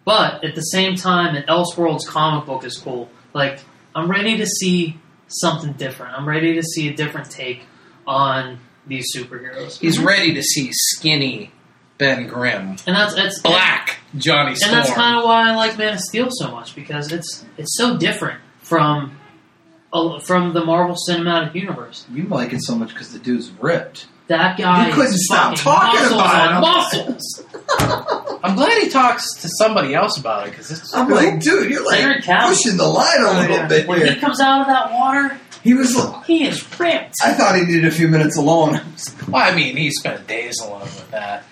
But at the same time, an Elseworlds comic book is cool. Like, I'm ready to see something different. I'm ready to see a different take on these superheroes. He's mhm. ready to see skinny Ben Grimm, And that's it's black Johnny and that's kind of why I like Man of Steel so much because it's it's so different from uh, from the Marvel Cinematic Universe. You like it so much because the dude's ripped. That guy You couldn't is stop talking about on it. muscles. I'm glad he talks to somebody else about it because it's I'm like, dude, you're like Henry pushing the line a Oh, little yeah. bit When here. he comes out of that water, He was. like- he is ripped. I thought he needed a few minutes alone. Well, I mean, he spent days alone with that.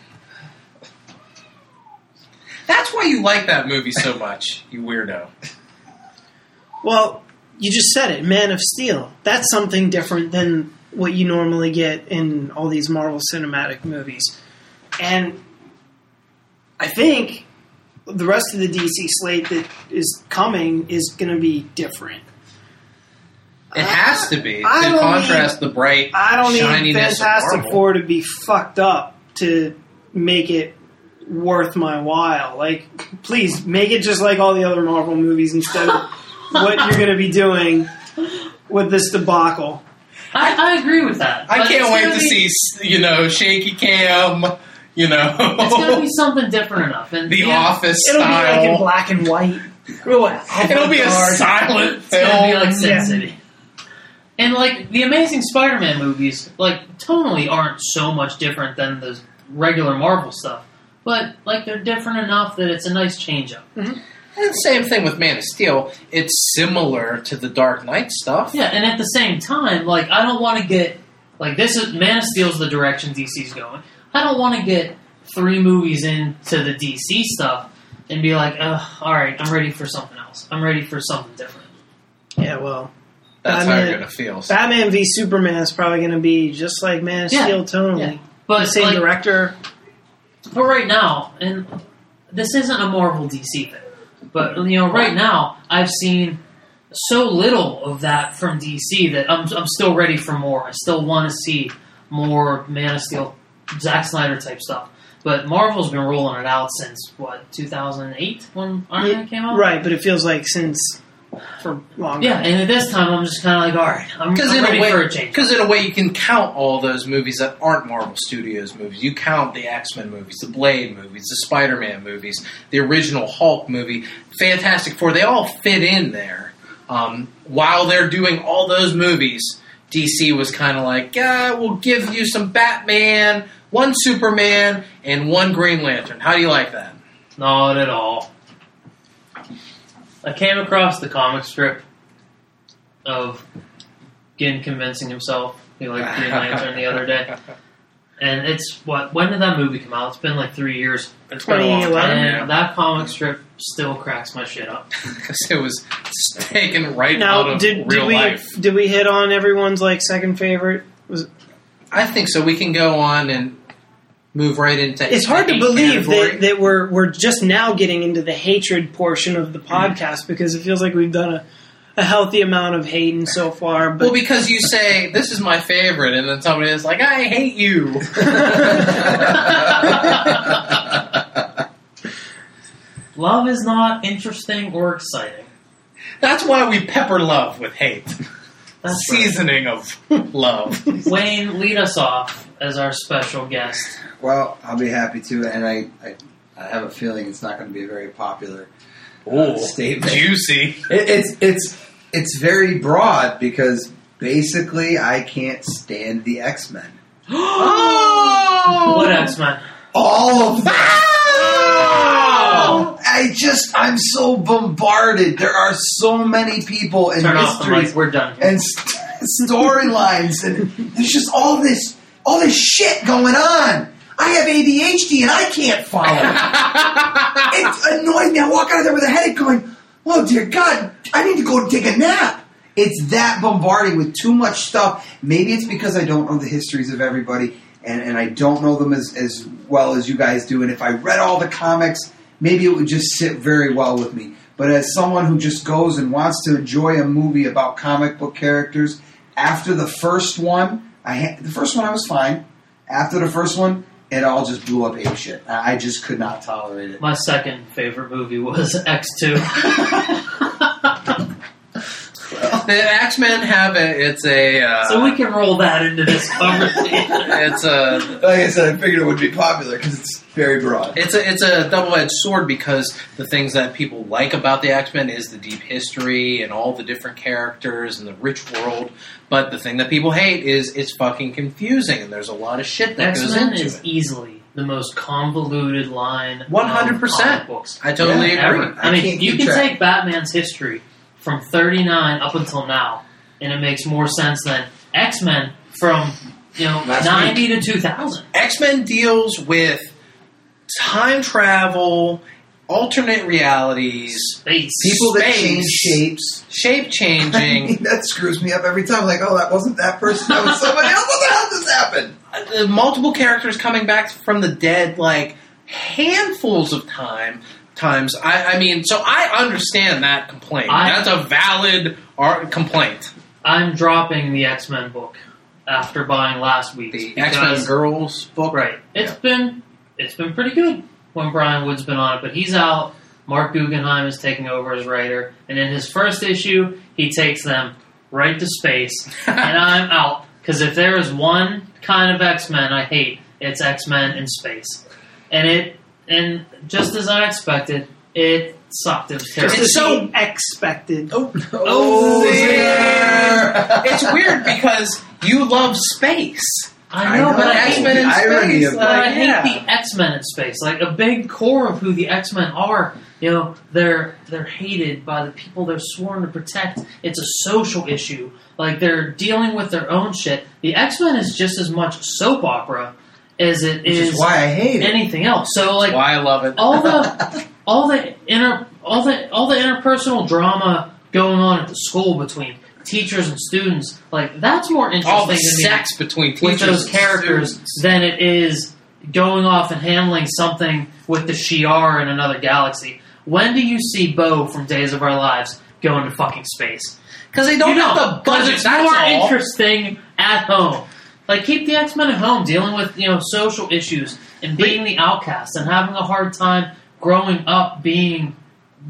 That's why you like that movie so much, you weirdo. Well, you just said it, Man of Steel. That's something different than what you normally get in all these Marvel cinematic movies. And I think the rest of the DC slate that is coming is going to be different. It has to be I to contrast the bright I don't need Fantastic. Four to be fucked up to make it worth my while. Like, please make it just like all the other Marvel movies instead of what you're going to be doing with this debacle. I, I agree with that. I can't wait gonna be- see, you know, shaky cam, you know, It's gonna be something different enough. And the yeah, Office It'll be like in style. black and white. Real It'll be a avant-garde. silent It's gonna be like film. Sin Yeah. City. And like the Amazing Spider-Man movies, like tonally aren't so much different than the regular Marvel stuff, but like they're different enough that it's a nice change up. Mm-hmm. And same thing with Man of Steel. It's similar to the Dark Knight stuff. Yeah, and at the same time, like I don't want to get like this is Man of Steel's the direction DC's going. I don't want to get three movies into the DC stuff and be like, Ugh, all right, I'm ready for something else. I'm ready for something different. Yeah, well, That's how you're gonna feel. Batman v Superman is probably going to be just like Man of Yeah. Steel tonally. Yeah. But The same like, director. But right now, and this isn't a Marvel DC thing, but you know, right now I've seen so little of that from DC that I'm I'm still ready for more. I still want to see more Man of Steel, Zack Snyder type stuff. But Marvel's been rolling it out since what 2008 when Iron Man came out. Right, but it feels like since for longer. Yeah, and at this time I'm just kind of like, all right, I'm, Because I'm in ready a way, for a change. because in a way, you can count all those movies that aren't Marvel Studios movies. You count the X Men movies, the Blade movies, the Spider Man movies, the original Hulk movie, Fantastic Four. They all fit in there. Um, while they're doing all those movies, DC was kind of like, yeah, we'll give you some Batman, one Superman, and one Green Lantern. How do you like that? Not at all. I came across the comic strip of Gin convincing himself he liked Green Lantern the other day. And it's what? When did that movie come out? It's been like three years. It's been a long 2011. time, And yeah. that comic strip still cracks my shit up. because it was taken right out Now, of did, real did we life. did we hit on everyone's like second favorite? Was I think so. We can go on and move right into. it's hard to believe category. that, that we're we're just now getting into the hatred portion of the Mm-hmm. podcast because it feels like we've done a, a healthy amount of hating so far. But Well, because you say this is my favorite, and then somebody is like, "I hate you." Love is not interesting or exciting. That's why we pepper love with hate, That's seasoning of love. right. Wayne, lead us off as our special guest. Well, I'll be happy to, and I, I, I have a feeling it's not going to be a very popular uh, Ooh, statement. juicy. It, it's it's it's very broad because basically I can't stand the X Men. Oh, What X Men? All of them. Wow! I just I'm so bombarded. There are so many people and Turn off the histories mic. We're done. and st- storylines, and there's just all this all this shit going on. I have ADHD and I can't follow. it annoys me. I walk out of there with a headache going, oh dear God, I need to go take a nap. It's that bombarding with too much stuff. Maybe it's because I don't know the histories of everybody and, and I don't know them as, as well as you guys do. And if I read all the comics, maybe it would just sit very well with me. But as someone who just goes and wants to enjoy a movie about comic book characters, after the first one, I ha- the first one I was fine. After the first one, it all just blew up ape shit. I I just could not tolerate it. My second favorite movie was X Two. The X Men have a. It's a. Uh, so we can roll that into this conversation. It's a. Like I said, I figured it would be popular because it's very broad. It's a it's a double edged sword because the things that people like about the X Men is the deep history and all the different characters and the rich world. But the thing that people hate is it's fucking confusing and there's a lot of shit that X goes Men into is it. easily the most convoluted line. 100%. books I totally Yeah, agree. I I mean, you can track. take Batman's history from 39 up until now, and it makes more sense than X Men from you know Last 90 to 2000. X Men deals with time travel, alternate realities, Space. People that Space. change shapes. shape I changing. mean, that screws me up every time. Like, oh, that wasn't that person. That was somebody else. What the hell just happened? uh, multiple characters coming back from the dead like handfuls of time times. I, I mean so i understand that complaint. I- that's a valid ar- complaint. I'm dropping the X Men book after buying last week's the x-men girls book? Right. It's been it's been pretty good when Brian Wood's been on it, but he's out. Marc Guggenheim is taking over as writer, and in his first issue, he takes them right to space, and I'm out because if there is one kind of X Men I hate, it's X Men in space, and it and just as I expected, it sucked. It was terrible. It's so- expected. oh, Oh, oh there. it's weird because you love space I know, but I hate X-Men in the space of But uh, I hate yeah. the X Men in space. Like a big core of who the X Men are. You know, they're they're hated by the people they're sworn to protect. It's a social issue. Like they're dealing with their own shit. The X Men is just as much soap opera as it Which is is why I hate it. anything else. So like why i love it all the all the inter all the all the interpersonal drama going on at the school between teachers and students, like that's more interesting all the to me sex between teachers with those and characters students. than it is going off and handling something with the Shi'ar in another galaxy. When do you see Bo from Days of Our Lives go into fucking space? because they don't you have know, the budget it's that's more all. interesting at home. Like keep the X Men at home, dealing with you know social issues and being the outcast and having a hard time growing up being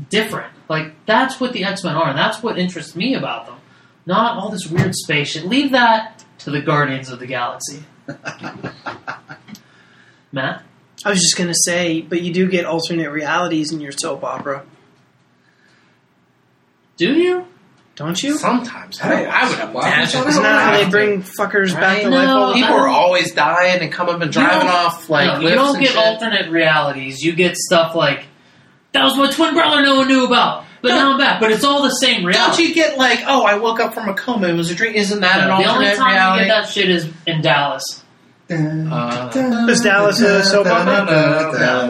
different. Like that's what the X Men are, and that's what interests me about them. Not all this weird space shit. Leave that to the Guardians of the Galaxy. Matt, I was just gonna say, but you do get alternate realities in your soap opera. do you? Don't you? Sometimes I, I would imagine. Isn't that how they bring fuckers back to Right? life? all People are always dying and come up and driving off like no, you don't and get shit. alternate realities. You get stuff like that was my twin brother no one knew about, but No. now I'm back. But it's all the same Don't reality. you get like, oh, I woke up from a coma. It was a dream. Isn't that an No, the only time reality? you get that shit is in Dallas. Uh, Was Dallas a soap opera?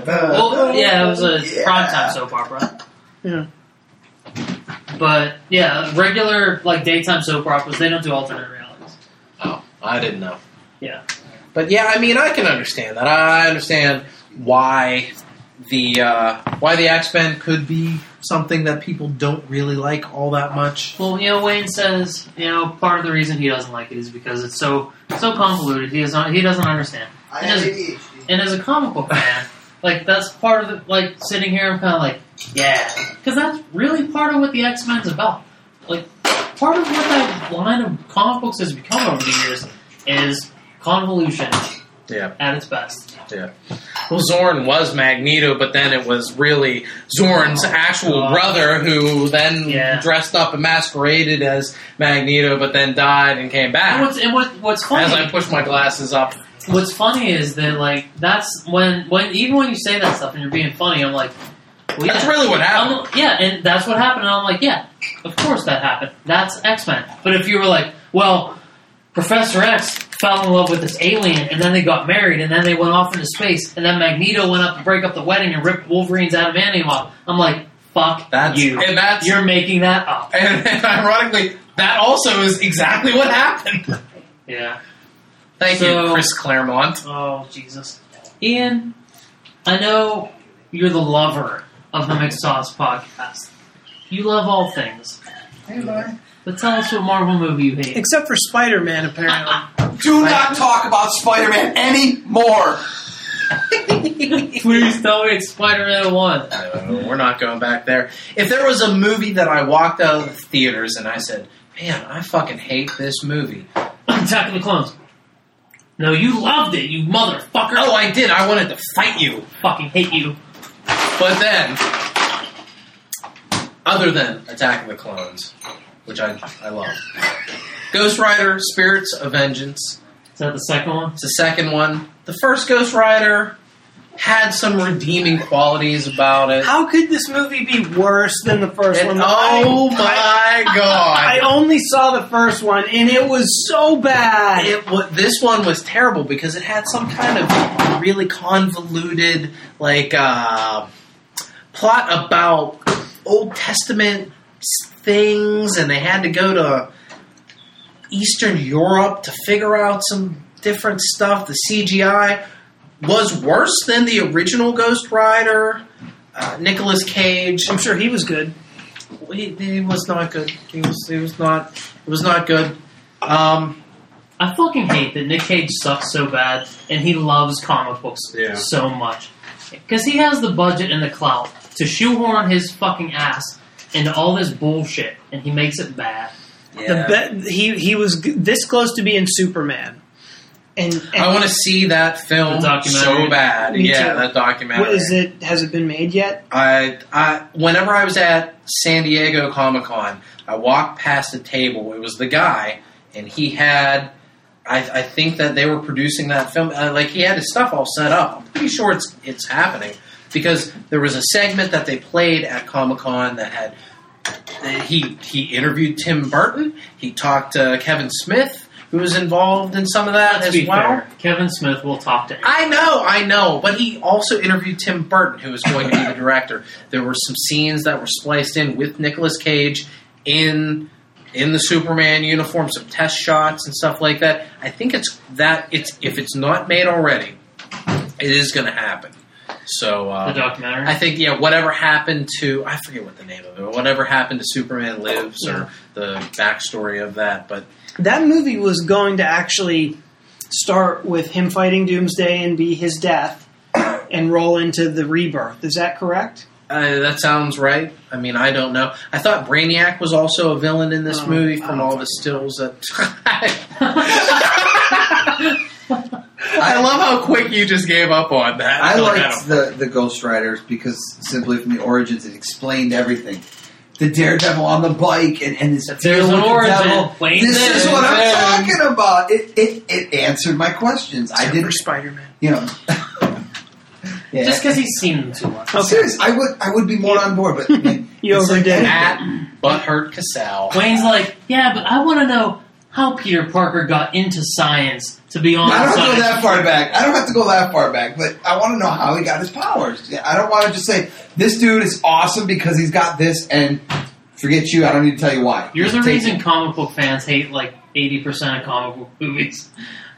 Well, yeah, it was a Yeah. primetime soap opera. Yeah. But yeah, regular like daytime soap operas they don't do alternate realities. oh, I didn't know. Yeah. But yeah, I mean, I can understand that. I understand why the uh, why the X Men could be something that people don't really like all that much. Well, you know, Wayne says you know part of the reason he doesn't like it is because it's so so convoluted. He doesn't he doesn't understand. I And have as, and as a comic book fan, like that's part of the like sitting here. I'm kind of like yeah, because that's really part of what the X Men's about. Like part of what that line of comic books has become over the years is convolution Yeah, at its best. yeah. Well, Xorn was Magneto, but then it was really Xorn's oh, actual God. brother who then Yeah. dressed up and masqueraded as Magneto, but then died and came And back. what's and what, what's funny As I push my glasses up, What's funny is that like that's when when even when you say that stuff and you're being funny, I'm like, well, yeah. that's really what happened. I'm- yeah, and that's what happened. And I'm like, yeah, of course that happened. That's X Men. But if you were like, well, Professor X fell in love with this alien, and then they got married, and then they went off into space, and then Magneto went up to break up the wedding and ripped Wolverine's out adamantium off. I'm like, fuck That's you. and that's You're making that up. and, and ironically, that also is exactly what happened. Yeah. Thank you, Chris Claremont. Oh, Jesus. Ian, I know you're the lover of the Mixed Sauce podcast. You love all things. Hey, Lauren. But tell us what Marvel movie you hate. Except for Spider Man, apparently. Do not talk about Spider-Man anymore. Please tell me it's Spider-Man 1. Uh, we're not going back there. If there was a movie that I walked out of the theaters and I said, "Man, I fucking hate this movie," Attack of the Clones. No, you loved it, you motherfucker. oh, I did. I wanted to fight you, fucking hate you. But then, other than Attack of the Clones, which I I love, Ghost Rider: Spirits of Vengeance. Is that the second one? It's the second one. The first Ghost Rider had some redeeming qualities about it. How could this movie be worse than the first And- one? oh I- my god! I only saw the first one, and it was so bad. It wa this one was terrible because it had some kind of really convoluted, like, uh, plot about Old Testament things, and they had to go to Eastern Europe to figure out some different stuff. The CGI was worse than the original Ghost Rider. Uh, Nicolas Cage. I'm sure he was good. He, he was not good. He was. He was not. It was not good. Um, I fucking hate that Nick Cage sucks so bad and he loves comic books Yeah. so much. Because he has the budget and the clout to shoehorn his fucking ass into all this bullshit and he makes it bad. The be- he he was g- this close to being Superman, and, and I want to see that film so bad. Me yeah, too. that documentary. What is it? Has it been made yet? I, I, whenever I was at San Diego Comic Con, I walked past a table. It was the guy, and he had. I, I think that they were producing that film. Uh, like he had his stuff all set up. I'm pretty sure it's it's happening because there was a segment that they played at Comic Con that had. He he interviewed Tim Burton. He talked to Kevin Smith, who was involved in some of that Let's as well. fair. Kevin Smith will talk to. I know, I know, but he also interviewed Tim Burton, who was going to be the director. There were some scenes that were spliced in with Nicolas Cage in in the Superman uniform, some test shots and stuff like that. I think it's that it's if it's not made already, it is going to happen. So the uh, documentary. I think yeah, whatever happened to I forget what the name of it. Whatever happened to Superman Lives Yeah. or the backstory of that, but That movie was going to actually start with him fighting Doomsday and be his death, and roll into the rebirth. Is that correct? Uh, that sounds right. I mean, I don't know. I thought Brainiac was also a villain in this Oh, movie from all the stills that. I love how quick you just gave up on that. I Like, liked the, the Ghost Riders because simply from the origins, it explained everything. the Daredevil on the bike and, and this There's an origin. devil. Wayne's This is in. what I'm talking about. It, it it answered my questions. I didn't, Spider Man. you know. yeah. Just because he's seen them too much. Okay. Serious, I would I would be more on board, but man, You it's like overdid it. At Butthurt Casal. Wayne's like, yeah, but I want to know how Peter Parker got into science to be on I don't have to go that far back. I don't have to go that far back, but I want to know how he got his powers. I don't want to just say this dude is awesome because he's got this, and forget you. I don't need to tell you why. You're Just the reason it. comic book fans hate like 80% of comic book movies.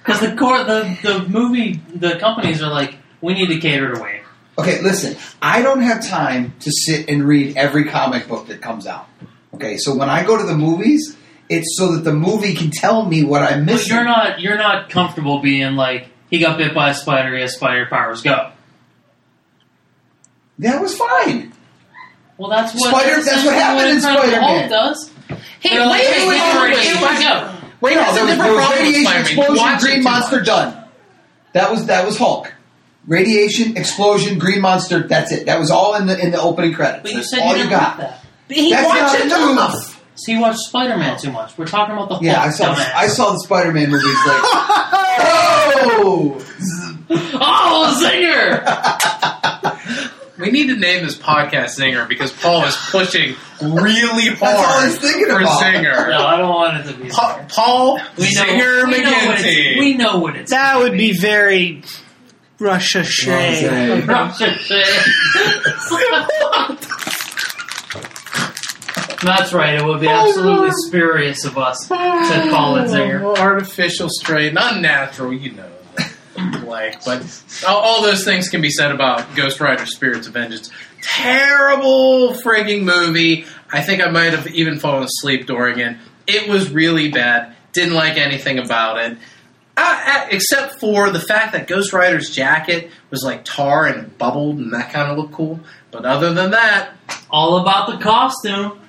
Because the core, the the movie, the companies are like, we need to cater to Wayne. Okay, listen. I don't have time to sit and read every comic book that comes out. Okay, so when I go to the movies, it's so that the movie can tell me what I'm But you're not you're not comfortable being like he got bit by a spider, he has spider powers. Go. that was fine. Well, that's what Spider- that's what happened in Incredible Spider-Man. Hulk does. Hey, They're like, wait, hey, wait, wait, wait, wait. no, there was, different there was problem radiation, explosion, watch green monster, much. done. That was that was Hulk. Radiation, explosion, green monster. That's it. That was all in the in the opening credits. But you That's said all you you didn't got. like that. He That's watched not it enough. enough. So you watch Spider Man too much. We're talking about the Hulk. Yeah, I saw dumbass. I saw the Spider Man movies like oh Oh, zinger! We need to name this podcast Zinger because Paul is pushing really hard That's all he's thinking for about. Zinger. No, I don't want it to be. Pa- Paul We know, Zinger we know what it's, McGinty. we know what it's. That would be very Russia shade. That's right. It would be absolutely spurious of us to call it Zinger. Oh, Artificial strain, unnatural, you know. Like, but all, all those things can be said about Ghost Rider Spirits of Vengeance. Terrible frigging movie. I think I might have even fallen asleep during it. It was really bad. Didn't like anything about it. Uh, except for the fact that Ghost Rider's jacket was like tar and bubbled and that kind of looked cool. But other than that, All about the costume.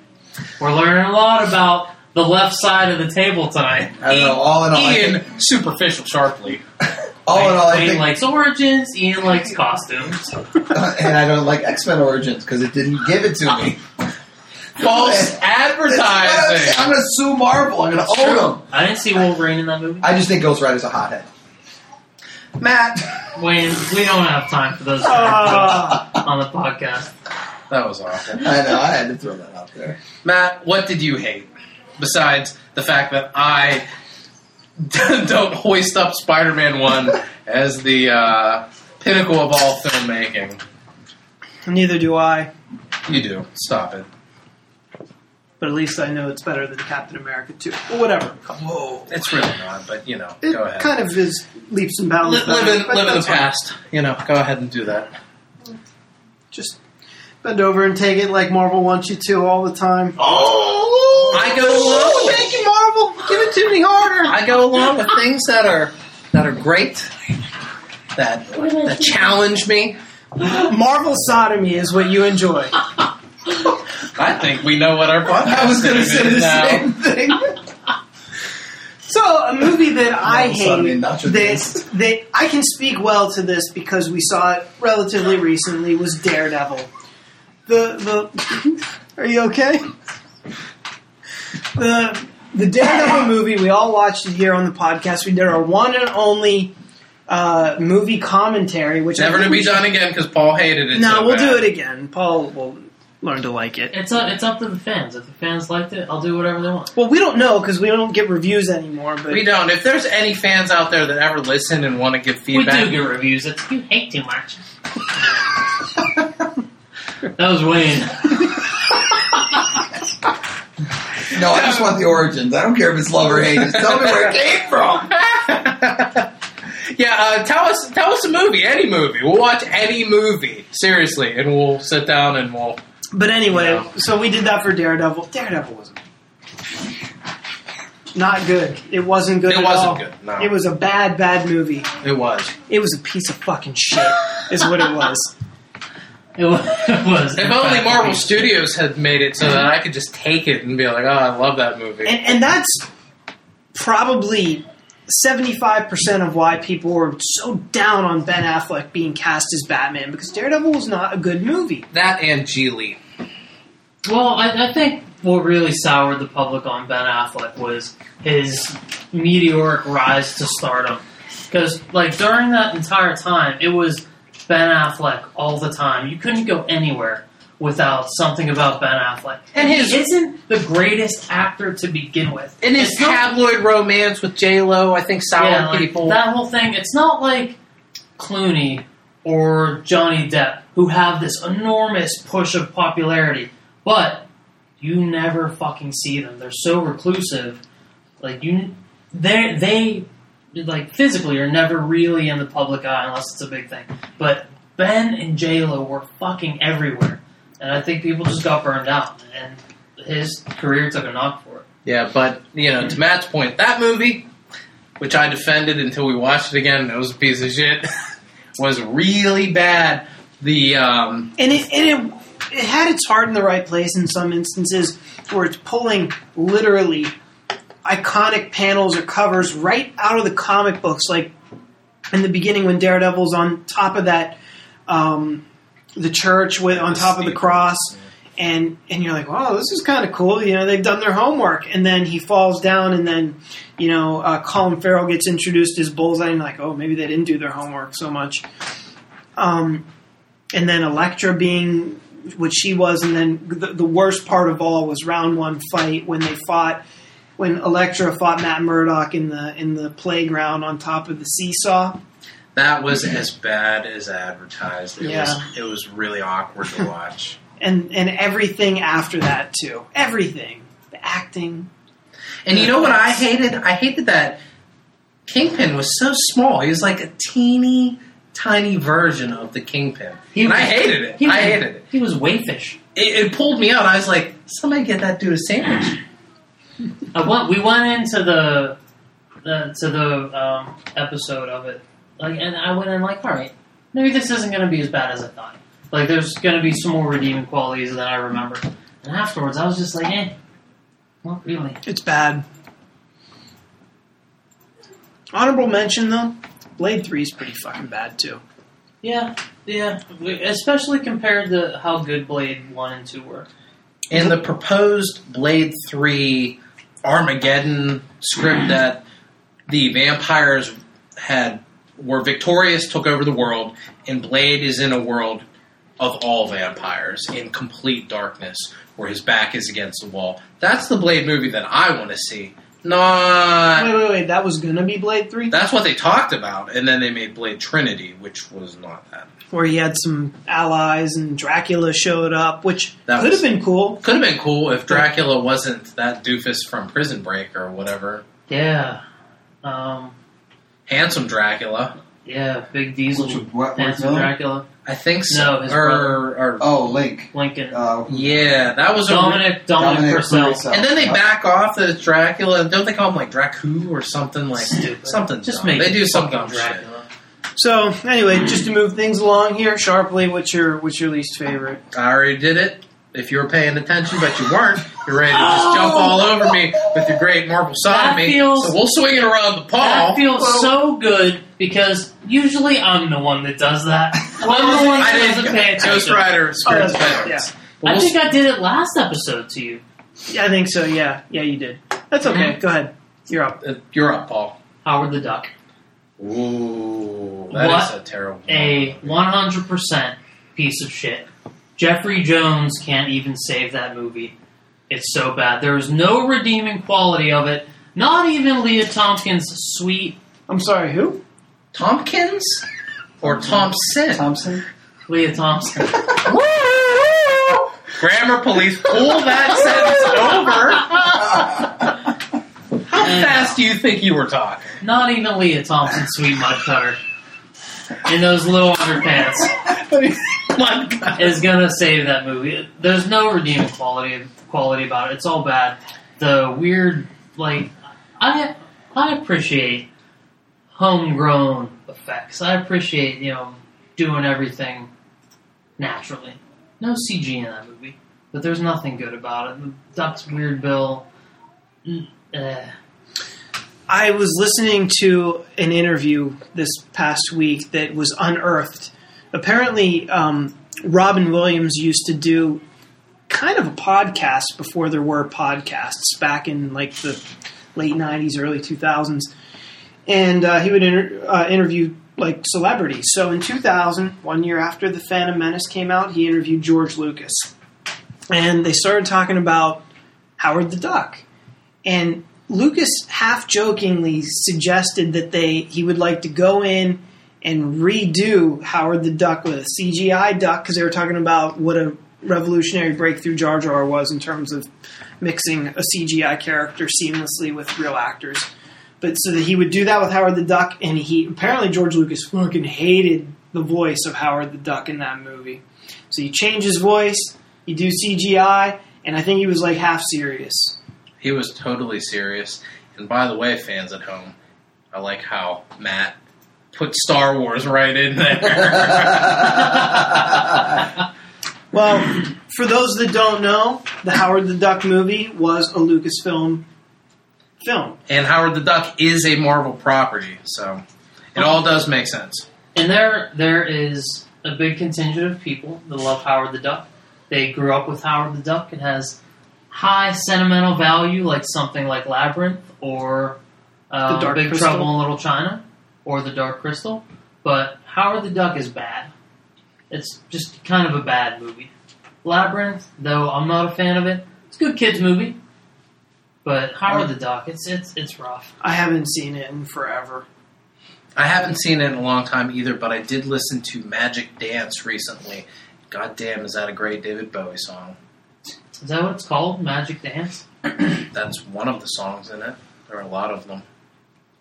We're learning a lot about the left side of the table tonight. I don't know. All in all, I Ian think, superficial Sharpley. all in all, I Wayne think, likes origins. Ian likes costumes. and I don't like X Men Origins because it didn't give it to me. False That's what I'm saying. advertising. I'm going to sue Marvel. I'm going to own them. I didn't see Wolverine in that movie. I just think Ghost Rider's a hothead. Matt, Wayne, we don't have time for those on the podcast. That was awful. I know. I had to throw that out there. Matt, what did you hate besides the fact that I don't hoist up Spider-Man One as the uh, pinnacle of all filmmaking? Neither do I, You do. Stop it. but at least I know it's better than Captain America 2. Well, whatever. Whoa. It's really not, but you know, It go ahead. kind of is leaps and bounds. Li- live in, live in the that's fine. past. You know, go ahead and do that. Just bend over and take it like Marvel wants you to all the time. Oh, I go along. Oh, thank you, Marvel. Give it to me harder. I go along with things that are that are great, that that challenge me. Marvel sodomy is what you enjoy. I think we know what our podcast I was going to is say the now. same thing. So a movie that I Marvel sodomy and hate nacho that that I can speak well to this because we saw it relatively recently was Daredevil. The the are you okay? The the Daredevil movie we all watched it here on the podcast. We did our one and only uh, movie commentary, which I Never to think be we should- done again because Paul hated it. No, so we'll bad. do it again. Paul will learn to like it. It's up, it's up to the fans. If the fans liked it, I'll do whatever they want. Well, we don't know because we don't get reviews anymore. But We don't. If there's any fans out there that ever listen and want to give feedback, We feedback, do get reviews. It's you hate too much. that was Wayne. No, I just want the origins. I don't care if it's love or hate. Just tell me where it came from. yeah, uh, tell us tell us a movie, any movie. We'll watch any movie seriously, and we'll sit down and we'll. But anyway, Yeah. so we did that for Daredevil. Daredevil wasn't not good. It wasn't good. It at wasn't all. good, no. It was a bad, bad movie. It was. It was a piece of fucking shit. is what it was. It was. It was If only Marvel Studios had made it so that I could just take it and be like, oh, I love that movie. And and that's probably. 75% of why people were so down on Ben Affleck being cast as Batman because Daredevil was not a good movie. that and Gigli. Well, I, I think what really soured the public on Ben Affleck was his meteoric rise to stardom. Because, like, during that entire time, it was Ben Affleck all the time. You couldn't go anywhere without something about Ben Affleck. And his- he isn't the greatest actor to begin with. And his It's not- tabloid romance with J Lo, I think, soured yeah, like, people. That whole thing. It's not like Clooney or Johnny Depp who have this enormous push of popularity, but you never fucking see them. They're so reclusive. Like you, they they like physically are never really in the public eye unless it's a big thing. But Ben and J Lo were fucking everywhere, and I think people just got burned out, and his career took a knock for it. Yeah, but you know, to Matt's point, that movie, which I defended until we watched it again, it was a piece of shit, was really bad. The um, and it, and it it had its heart in the right place in some instances where it's pulling literally iconic panels or covers right out of the comic books like in the beginning when daredevil's on top of that um, the church with on top of the cross and and you're like wow this is kind of cool you know they've done their homework and then he falls down and then you know uh, colin farrell gets introduced as bullseye and like oh maybe they didn't do their homework so much. Um, and then Elektra being what she was, and then the, the worst part of all was round one fight when they fought when Elektra fought Matt Murdock in the in the playground on top of the seesaw. that was as bad as advertised. It Yeah. was it was really awkward to watch. And and everything after that too. Everything. The acting. And you know what I hated? I hated that Kingpin was so small. He was like a teeny tiny version of the Kingpin. He and I hated it. He was, I hated it. He was wayfish. it. It pulled me out. I was like, somebody get that dude a sandwich. I went. We went into the, the to the um, episode of it, like, and I went in like, all right, maybe this isn't going to be as bad as I thought. Like, there's going to be some more redeeming qualities than I remember. And afterwards, I was just like, eh, not really. It's bad. Honorable mention though, Blade Three is pretty fucking bad too. Yeah, yeah, especially compared to how good Blade One and Two were. In the proposed Blade 3 Armageddon script that the vampires had were victorious, took over the world, and Blade is in a world of all vampires in complete darkness where his back is against the wall. That's the Blade movie that I want to see. Not Wait, wait, wait. That was gonna be Blade Three, that's what they talked about, and then they made Blade Trinity, which was not that. where he had some allies and Dracula showed up, which That could was- have been cool. Could have been cool if Dracula wasn't that doofus from Prison Break or whatever. Yeah, um, Handsome Dracula. yeah, Big Diesel, Which what, what handsome villain? Dracula, I think so. No, his or, brother. or- Oh, Link. Lincoln, Uh, yeah, that was a. Dominic, Dominic, Dominic Purcell. Purcell. and then they Yep. back off that it's Dracula. Don't they call him like Dracu or something like Stupid. something? Just dumb. make they do it some fucking dumb shit. Dracula. So anyway, just to move things along here sharply, what's your what's your least favorite? I already did it. If you were paying attention, but you weren't, you're ready to just jump all over me with your great Marvel sodomy. feels- so we'll swing it around the pole. That paw. feels so good because usually I'm the one that does that. I'm the one I that doesn't pay attention. Ghost Rider, Spirit Oh, right, Spirits. yeah. I We'll think I did it last episode to you. Yeah, I think so. Yeah, yeah, you did. That's okay. Mhm. Go ahead. You're up. Uh, You're up, Paul. Howard the Duck. Ooh, that is What a terrible. A 100% piece of shit. Jeffrey Jones can't even save that movie. It's so bad. There is no redeeming quality of it. Not even Lea Tompkins' sweet I'm sorry. Who? Tompkins or Thompson? Thompson. Lea Thompson. Grammar police, pull that sentence over. How And- fast do you think you were talking? Not even Lea Thompson's sweet mud cutter. In those little underpants. God. is gonna save that movie. There's no redeeming quality quality about it. It's all bad. The weird, like, I I appreciate homegrown effects. I appreciate you know doing everything naturally. No CG in that movie, but there's nothing good about it. The Duck's weird bill. mm, eh. I was listening to an interview this past week that was unearthed. Apparently, um, Robin Williams used to do kind of a podcast before there were podcasts back in like the late '90s, early 2000s, and uh, he would inter- uh, interview like celebrities. So in 2000, one year after the Phantom Menace came out, he interviewed George Lucas, and they started talking about Howard the Duck, and Lucas half jokingly suggested that they he would like to go in and redo Howard the Duck with a CGI duck because they were talking about what a revolutionary breakthrough Jar Jar was in terms of mixing a CGI character seamlessly with real actors. But so that he would do that with Howard the Duck, and he apparently George Lucas fucking hated the voice of Howard the Duck in that movie. So you change his voice, you do CGI, and I think he was like half serious. He was totally serious. And by the way, fans at home, I like how Matt put Star Wars right in there. Well, for those that don't know, the Howard the Duck movie was a Lucasfilm film. and Howard the Duck is a Marvel property, so it all does make sense. And there, there is a big contingent of people that love Howard the Duck. They grew up with Howard the Duck. It has high sentimental value, like something like Labyrinth or uh, The Dark Big Crystal. Trouble in Little China or The Dark Crystal. But Howard the Duck is bad. It's just kind of a bad movie. Labyrinth, though I'm not a fan of it, it's a good kids movie. But Howard the Duck, it's it's it's rough. I haven't seen it in forever. I haven't seen it in a long time either, but I did listen to Magic Dance recently. God damn, is that a great David Bowie song? Is that what it's called? Magic Dance? That's one of the songs in it. There are a lot of them.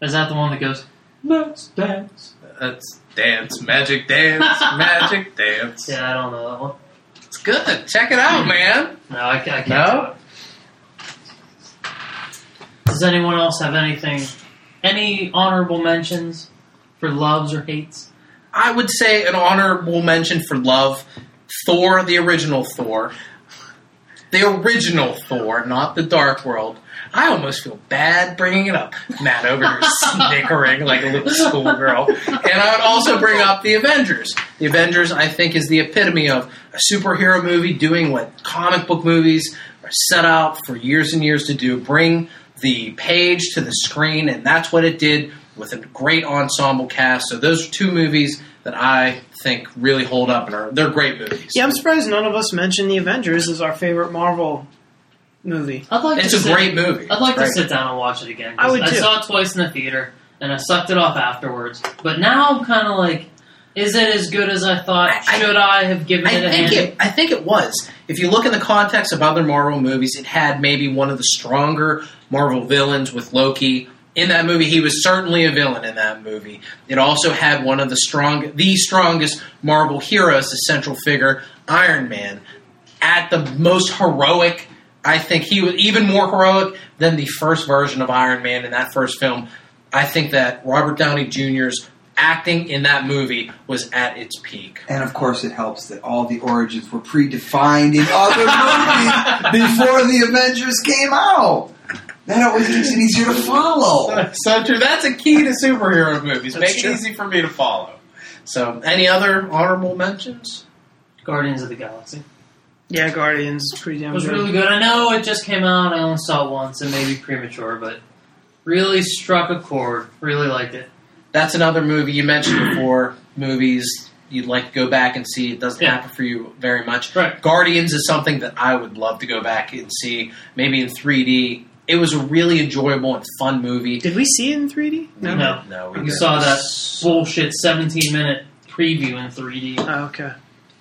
Is that the one that goes, Let's dance? Let's dance, magic dance, magic dance. Yeah, I don't know that one. It's good. Check it out, man. No, I, ca- I can't. No? do. Does anyone else have anything? Any honorable mentions for loves or hates? I would say an honorable mention for love Thor, the original Thor. The original Thor, not the Dark World. I almost feel bad bringing it up. Matt over here snickering like a little schoolgirl. And I would also bring up the Avengers. The Avengers, I think, is the epitome of a superhero movie doing what comic book movies are set out for years and years to do bring the page to the screen, and that's what it did with a great ensemble cast. So those are two movies that I think really hold up and are they're great movies. Yeah, I'm surprised none of us mentioned The Avengers as our favorite Marvel movie. I'd like It's to a sit, great movie. I'd like Right. to sit down and watch it again. 'cause I would I too. saw it twice in the theater, and I sucked it off afterwards. But now I'm kind of like, is it as good as I thought? I- I- Should I have given I it a think hand? it. I think it was. If you look in the context of other Marvel movies, it had maybe one of the stronger Marvel villains with Loki. In that movie, he was certainly a villain in that movie. It also had one of the strong, the strongest Marvel heroes, the central figure, Iron Man, at the most heroic. I think he was even more heroic than the first version of Iron Man in that first film. I think that Robert Downey Jr.'s acting in that movie was at its peak. And of course, it helps that all the origins were predefined in other movies before the Avengers came out. That always makes it easier to follow. so true. That's a key to superhero movies. That's Make true. it easy for me to follow. So, any other honorable mentions? Guardians of the Galaxy. Yeah, Guardians pretty damn It was good. really good. I know it just came out. I only saw it once. It may be premature, but really struck a chord. Really liked it. That's another movie you mentioned before. Movies you'd like to go back and see. It doesn't Yeah. happen for you very much. Right. Guardians is something that I would love to go back and see, maybe in 3D. It was a really enjoyable and fun movie. Did we see it in 3D? No. no, we We didn't. saw that bullshit 17 minute preview in 3D. Oh, okay.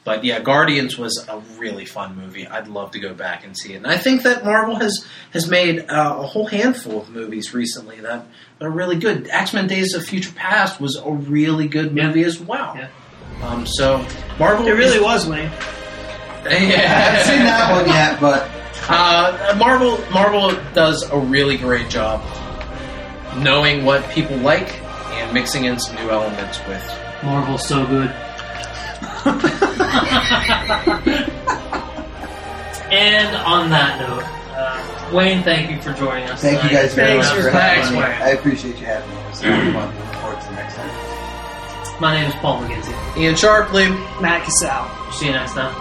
But yeah, Guardians was a really fun movie. I'd love to go back and see it. And I think that Marvel has has made uh, a whole handful of movies recently that are really good. X Men: Days of Future Past was a really good Yeah. movie as well. Yeah. Um, so Marvel, It really is- was, Wayne. I haven't seen that one yet, but Uh, Marvel Marvel does a really great job knowing what people like and mixing in some new elements with. Marvel's so good. And on that note, uh, Wayne, thank you for joining us. thank you guys very Thanks much for- for thanks, having me. Wayne. I appreciate you having me. It was so fun. Look forward to the next time. My name is Paul McGinty. Ian Sharpley. Matt Casal. See you next time.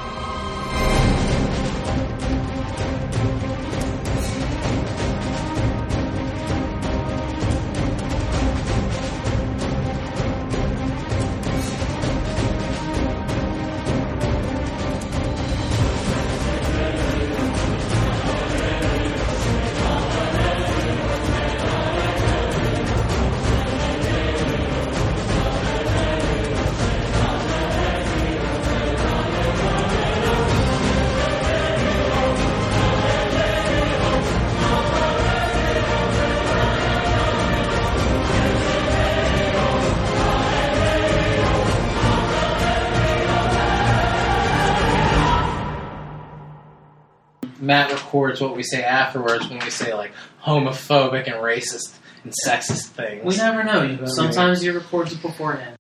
Records what we say afterwards when we say like homophobic and racist and sexist things. We never know. You- Yeah. Sometimes he records it beforehand.